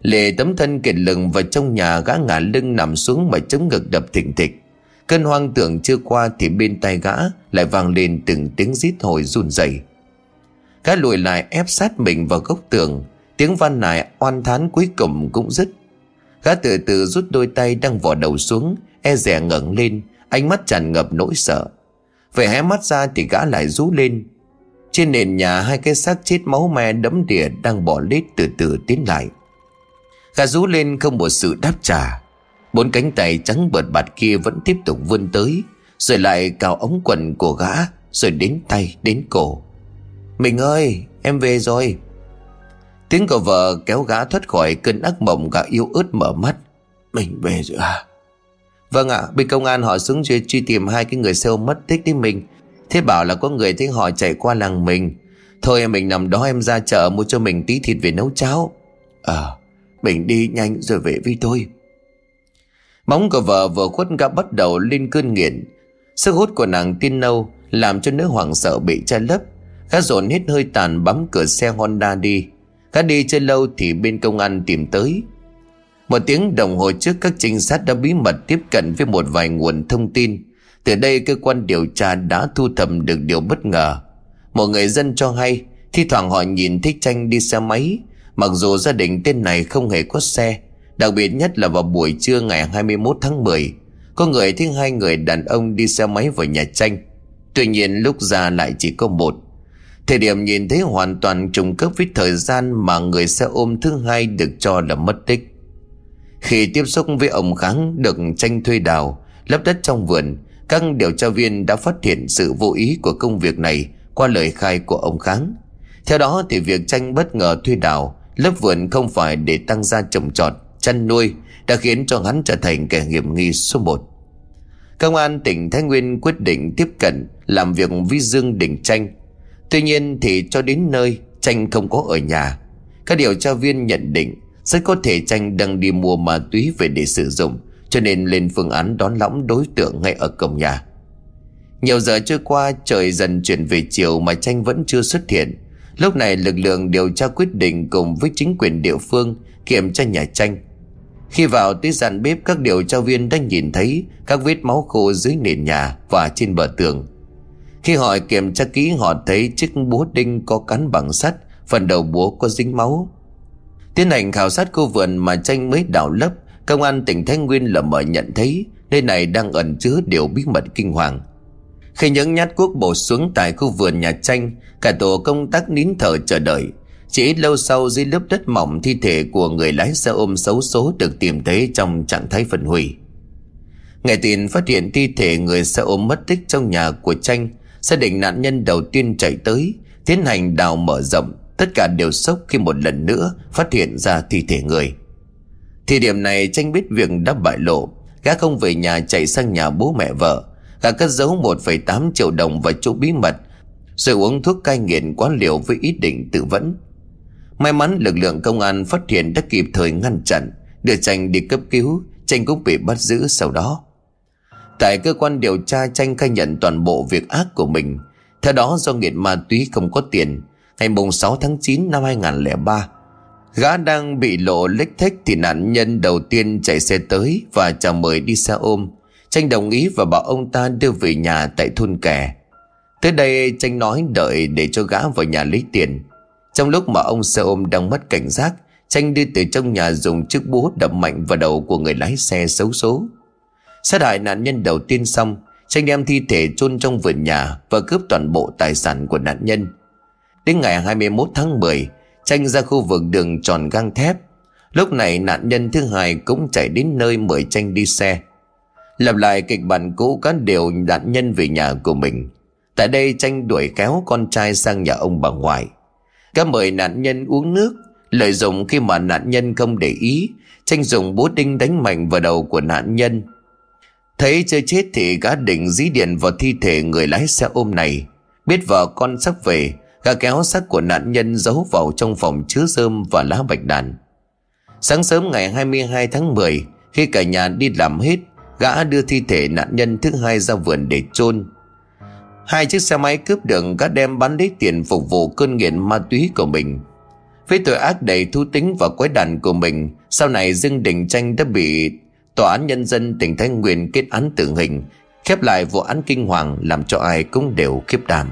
Lệ tấm thân kiệt lừng vào trong nhà gã ngả lưng nằm xuống mà chống ngực đập thình thịch. Cơn hoang tưởng chưa qua thì bên tai gã lại vang lên từng tiếng rít hồi run rẩy. Gã lùi lại ép sát mình vào gốc tường. Tiếng van nài oan thán cuối cùng cũng dứt. Gã từ từ rút đôi tay đang vò đầu xuống E rè ngẩng lên, Ánh mắt tràn ngập nỗi sợ. Về hé mắt ra thì gã lại rú lên. Trên nền nhà hai cái xác chết máu me đấm đìa Đang bỏ lết từ từ tiến lại. Gã rú lên không một sự đáp trả. Bốn cánh tay trắng bợt bạt kia vẫn tiếp tục vươn tới Rồi lại cào ống quần của gã Rồi đến tay đến cổ. Mình ơi em về rồi. Tiếng của vợ kéo gã thoát khỏi cơn ác mộng gã yếu ớt mở mắt. Mình về rồi à? Vâng ạ Bên công an họ xuống truy, truy tìm hai cái người xe ôm mất tích đến mình. Thế bảo là có người thấy họ chạy qua làng mình. Thôi mình nằm đó em ra chợ mua cho mình tí thịt về nấu cháo. Ờ à, Mình đi nhanh rồi về với tôi. Móng của vợ vừa khuất gã bắt đầu lên cơn nghiện. Sức hút của nàng tiên nâu, Làm cho nữ hoàng sợ bị che lấp. Gã dồn hết hơi tàn bấm cửa xe Honda đi. Gã đi chơi lâu thì bên công an tìm tới. Một tiếng đồng hồ trước, các trinh sát đã bí mật tiếp cận với một vài nguồn thông tin. Từ đây, cơ quan điều tra đã thu thập được điều bất ngờ. Một người dân cho hay, Thi thoảng họ nhìn thấy tranh đi xe máy. Mặc dù gia đình tên này không hề có xe Đặc biệt nhất là vào buổi trưa ngày 21 tháng 10 Có người thấy hai người đàn ông đi xe máy vào nhà tranh Tuy nhiên lúc ra lại chỉ có một Thời điểm nhìn thấy hoàn toàn trùng khớp với thời gian mà người xe ôm thứ hai được cho là mất tích. Khi tiếp xúc với ông Kháng được tranh thuê đào, lấp đất trong vườn, các điều tra viên đã phát hiện sự vô ý của công việc này qua lời khai của ông Kháng. Theo đó thì việc tranh bất ngờ thuê đào, lấp vườn không phải để tăng gia trồng trọt, chăn nuôi đã khiến cho hắn trở thành kẻ hiểm nghi số một. Công an tỉnh Thái Nguyên quyết định tiếp cận làm việc với Dương Đình Tranh Tuy nhiên thì cho đến nơi Tranh không có ở nhà. Các điều tra viên nhận định Rất có thể Tranh đang đi mua ma túy về để sử dụng, Cho nên lên phương án đón lõng đối tượng ngay ở cổng nhà. Nhiều giờ trôi qua, trời dần chuyển về chiều mà Tranh vẫn chưa xuất hiện. Lúc này lực lượng điều tra quyết định cùng với chính quyền địa phương kiểm tra nhà Tranh khi vào tới gian bếp, các điều tra viên đã nhìn thấy các vết máu khô dưới nền nhà và trên bờ tường. Khi họ kiểm tra kỹ, họ thấy chiếc búa đinh có cắn bằng sắt, Phần đầu búa có dính máu. Tiến hành khảo sát khu vườn mà tranh mới đào lấp, Công an tỉnh Thái Nguyên lờ mờ nhận thấy Nơi này đang ẩn chứa điều bí mật kinh hoàng. Khi những nhát cuốc bổ xuống tại khu vườn nhà tranh, Cả tổ công tác nín thở chờ đợi. Chỉ ít lâu sau dưới lớp đất mỏng thi thể của người lái xe ôm xấu số được tìm thấy trong trạng thái phân hủy. Ngày tin phát hiện thi thể người xe ôm mất tích trong nhà của tranh xác định nạn nhân đầu tiên chạy tới Tiến hành đào mở rộng. Tất cả đều sốc khi một lần nữa Phát hiện ra thi thể người. Thì điểm này tranh biết việc đã bại lộ. Gã không về nhà chạy sang nhà bố mẹ vợ. Gã cất giấu 1,8 triệu đồng vào chỗ bí mật Rồi uống thuốc cai nghiện quá liều với ý định tự vẫn. May mắn lực lượng công an phát hiện đã kịp thời ngăn chặn Đưa tranh đi cấp cứu Tranh cũng bị bắt giữ sau đó Tại cơ quan điều tra tranh khai nhận toàn bộ việc ác của mình Theo đó, do nghiện ma túy không có tiền, Ngày mùng 6 tháng 9 năm 2003 Gã đang bị lộ lếch thách thì nạn nhân đầu tiên chạy xe tới và chào mời đi xe ôm. Tranh đồng ý và bảo ông ta đưa về nhà tại thôn kè. Tới đây tranh nói đợi để cho gã vào nhà lấy tiền. Trong lúc mà ông xe ôm đang mất cảnh giác, tranh đi từ trong nhà dùng chiếc búa đập mạnh vào đầu của người lái xe xấu số. Sát hại nạn nhân đầu tiên xong Tranh đem thi thể chôn trong vườn nhà Và cướp toàn bộ tài sản của nạn nhân. Đến ngày 21 tháng 10 Tranh ra khu vực đường tròn gang thép. Lúc này nạn nhân thứ hai cũng chạy đến nơi mời tranh đi xe. Lặp lại kịch bản cũ cán đều nạn nhân về nhà của mình. Tại đây tranh đuổi kéo con trai sang nhà ông bà ngoại. Các mời nạn nhân uống nước, Lợi dụng khi mà nạn nhân không để ý, Tranh dùng búa đinh đánh mạnh vào đầu của nạn nhân. Thấy chơi chết thì gã định dí điện vào thi thể người lái xe ôm này. Biết vợ con sắp về, Gã kéo xác của nạn nhân giấu vào trong phòng chứa rơm và lá bạch đàn. Sáng sớm ngày 22 tháng 10 Khi cả nhà đi làm hết, Gã đưa thi thể nạn nhân thứ hai ra vườn để chôn. Hai chiếc xe máy cướp được gã đem bán lấy tiền phục vụ cơn nghiện ma túy của mình. Với tội ác đầy thú tính và quái đản của mình, Sau này Dương Đình Tranh đã bị Tòa án Nhân dân tỉnh Thái Nguyên kết án tử hình, Khép lại vụ án kinh hoàng Làm cho ai cũng đều khiếp đảm.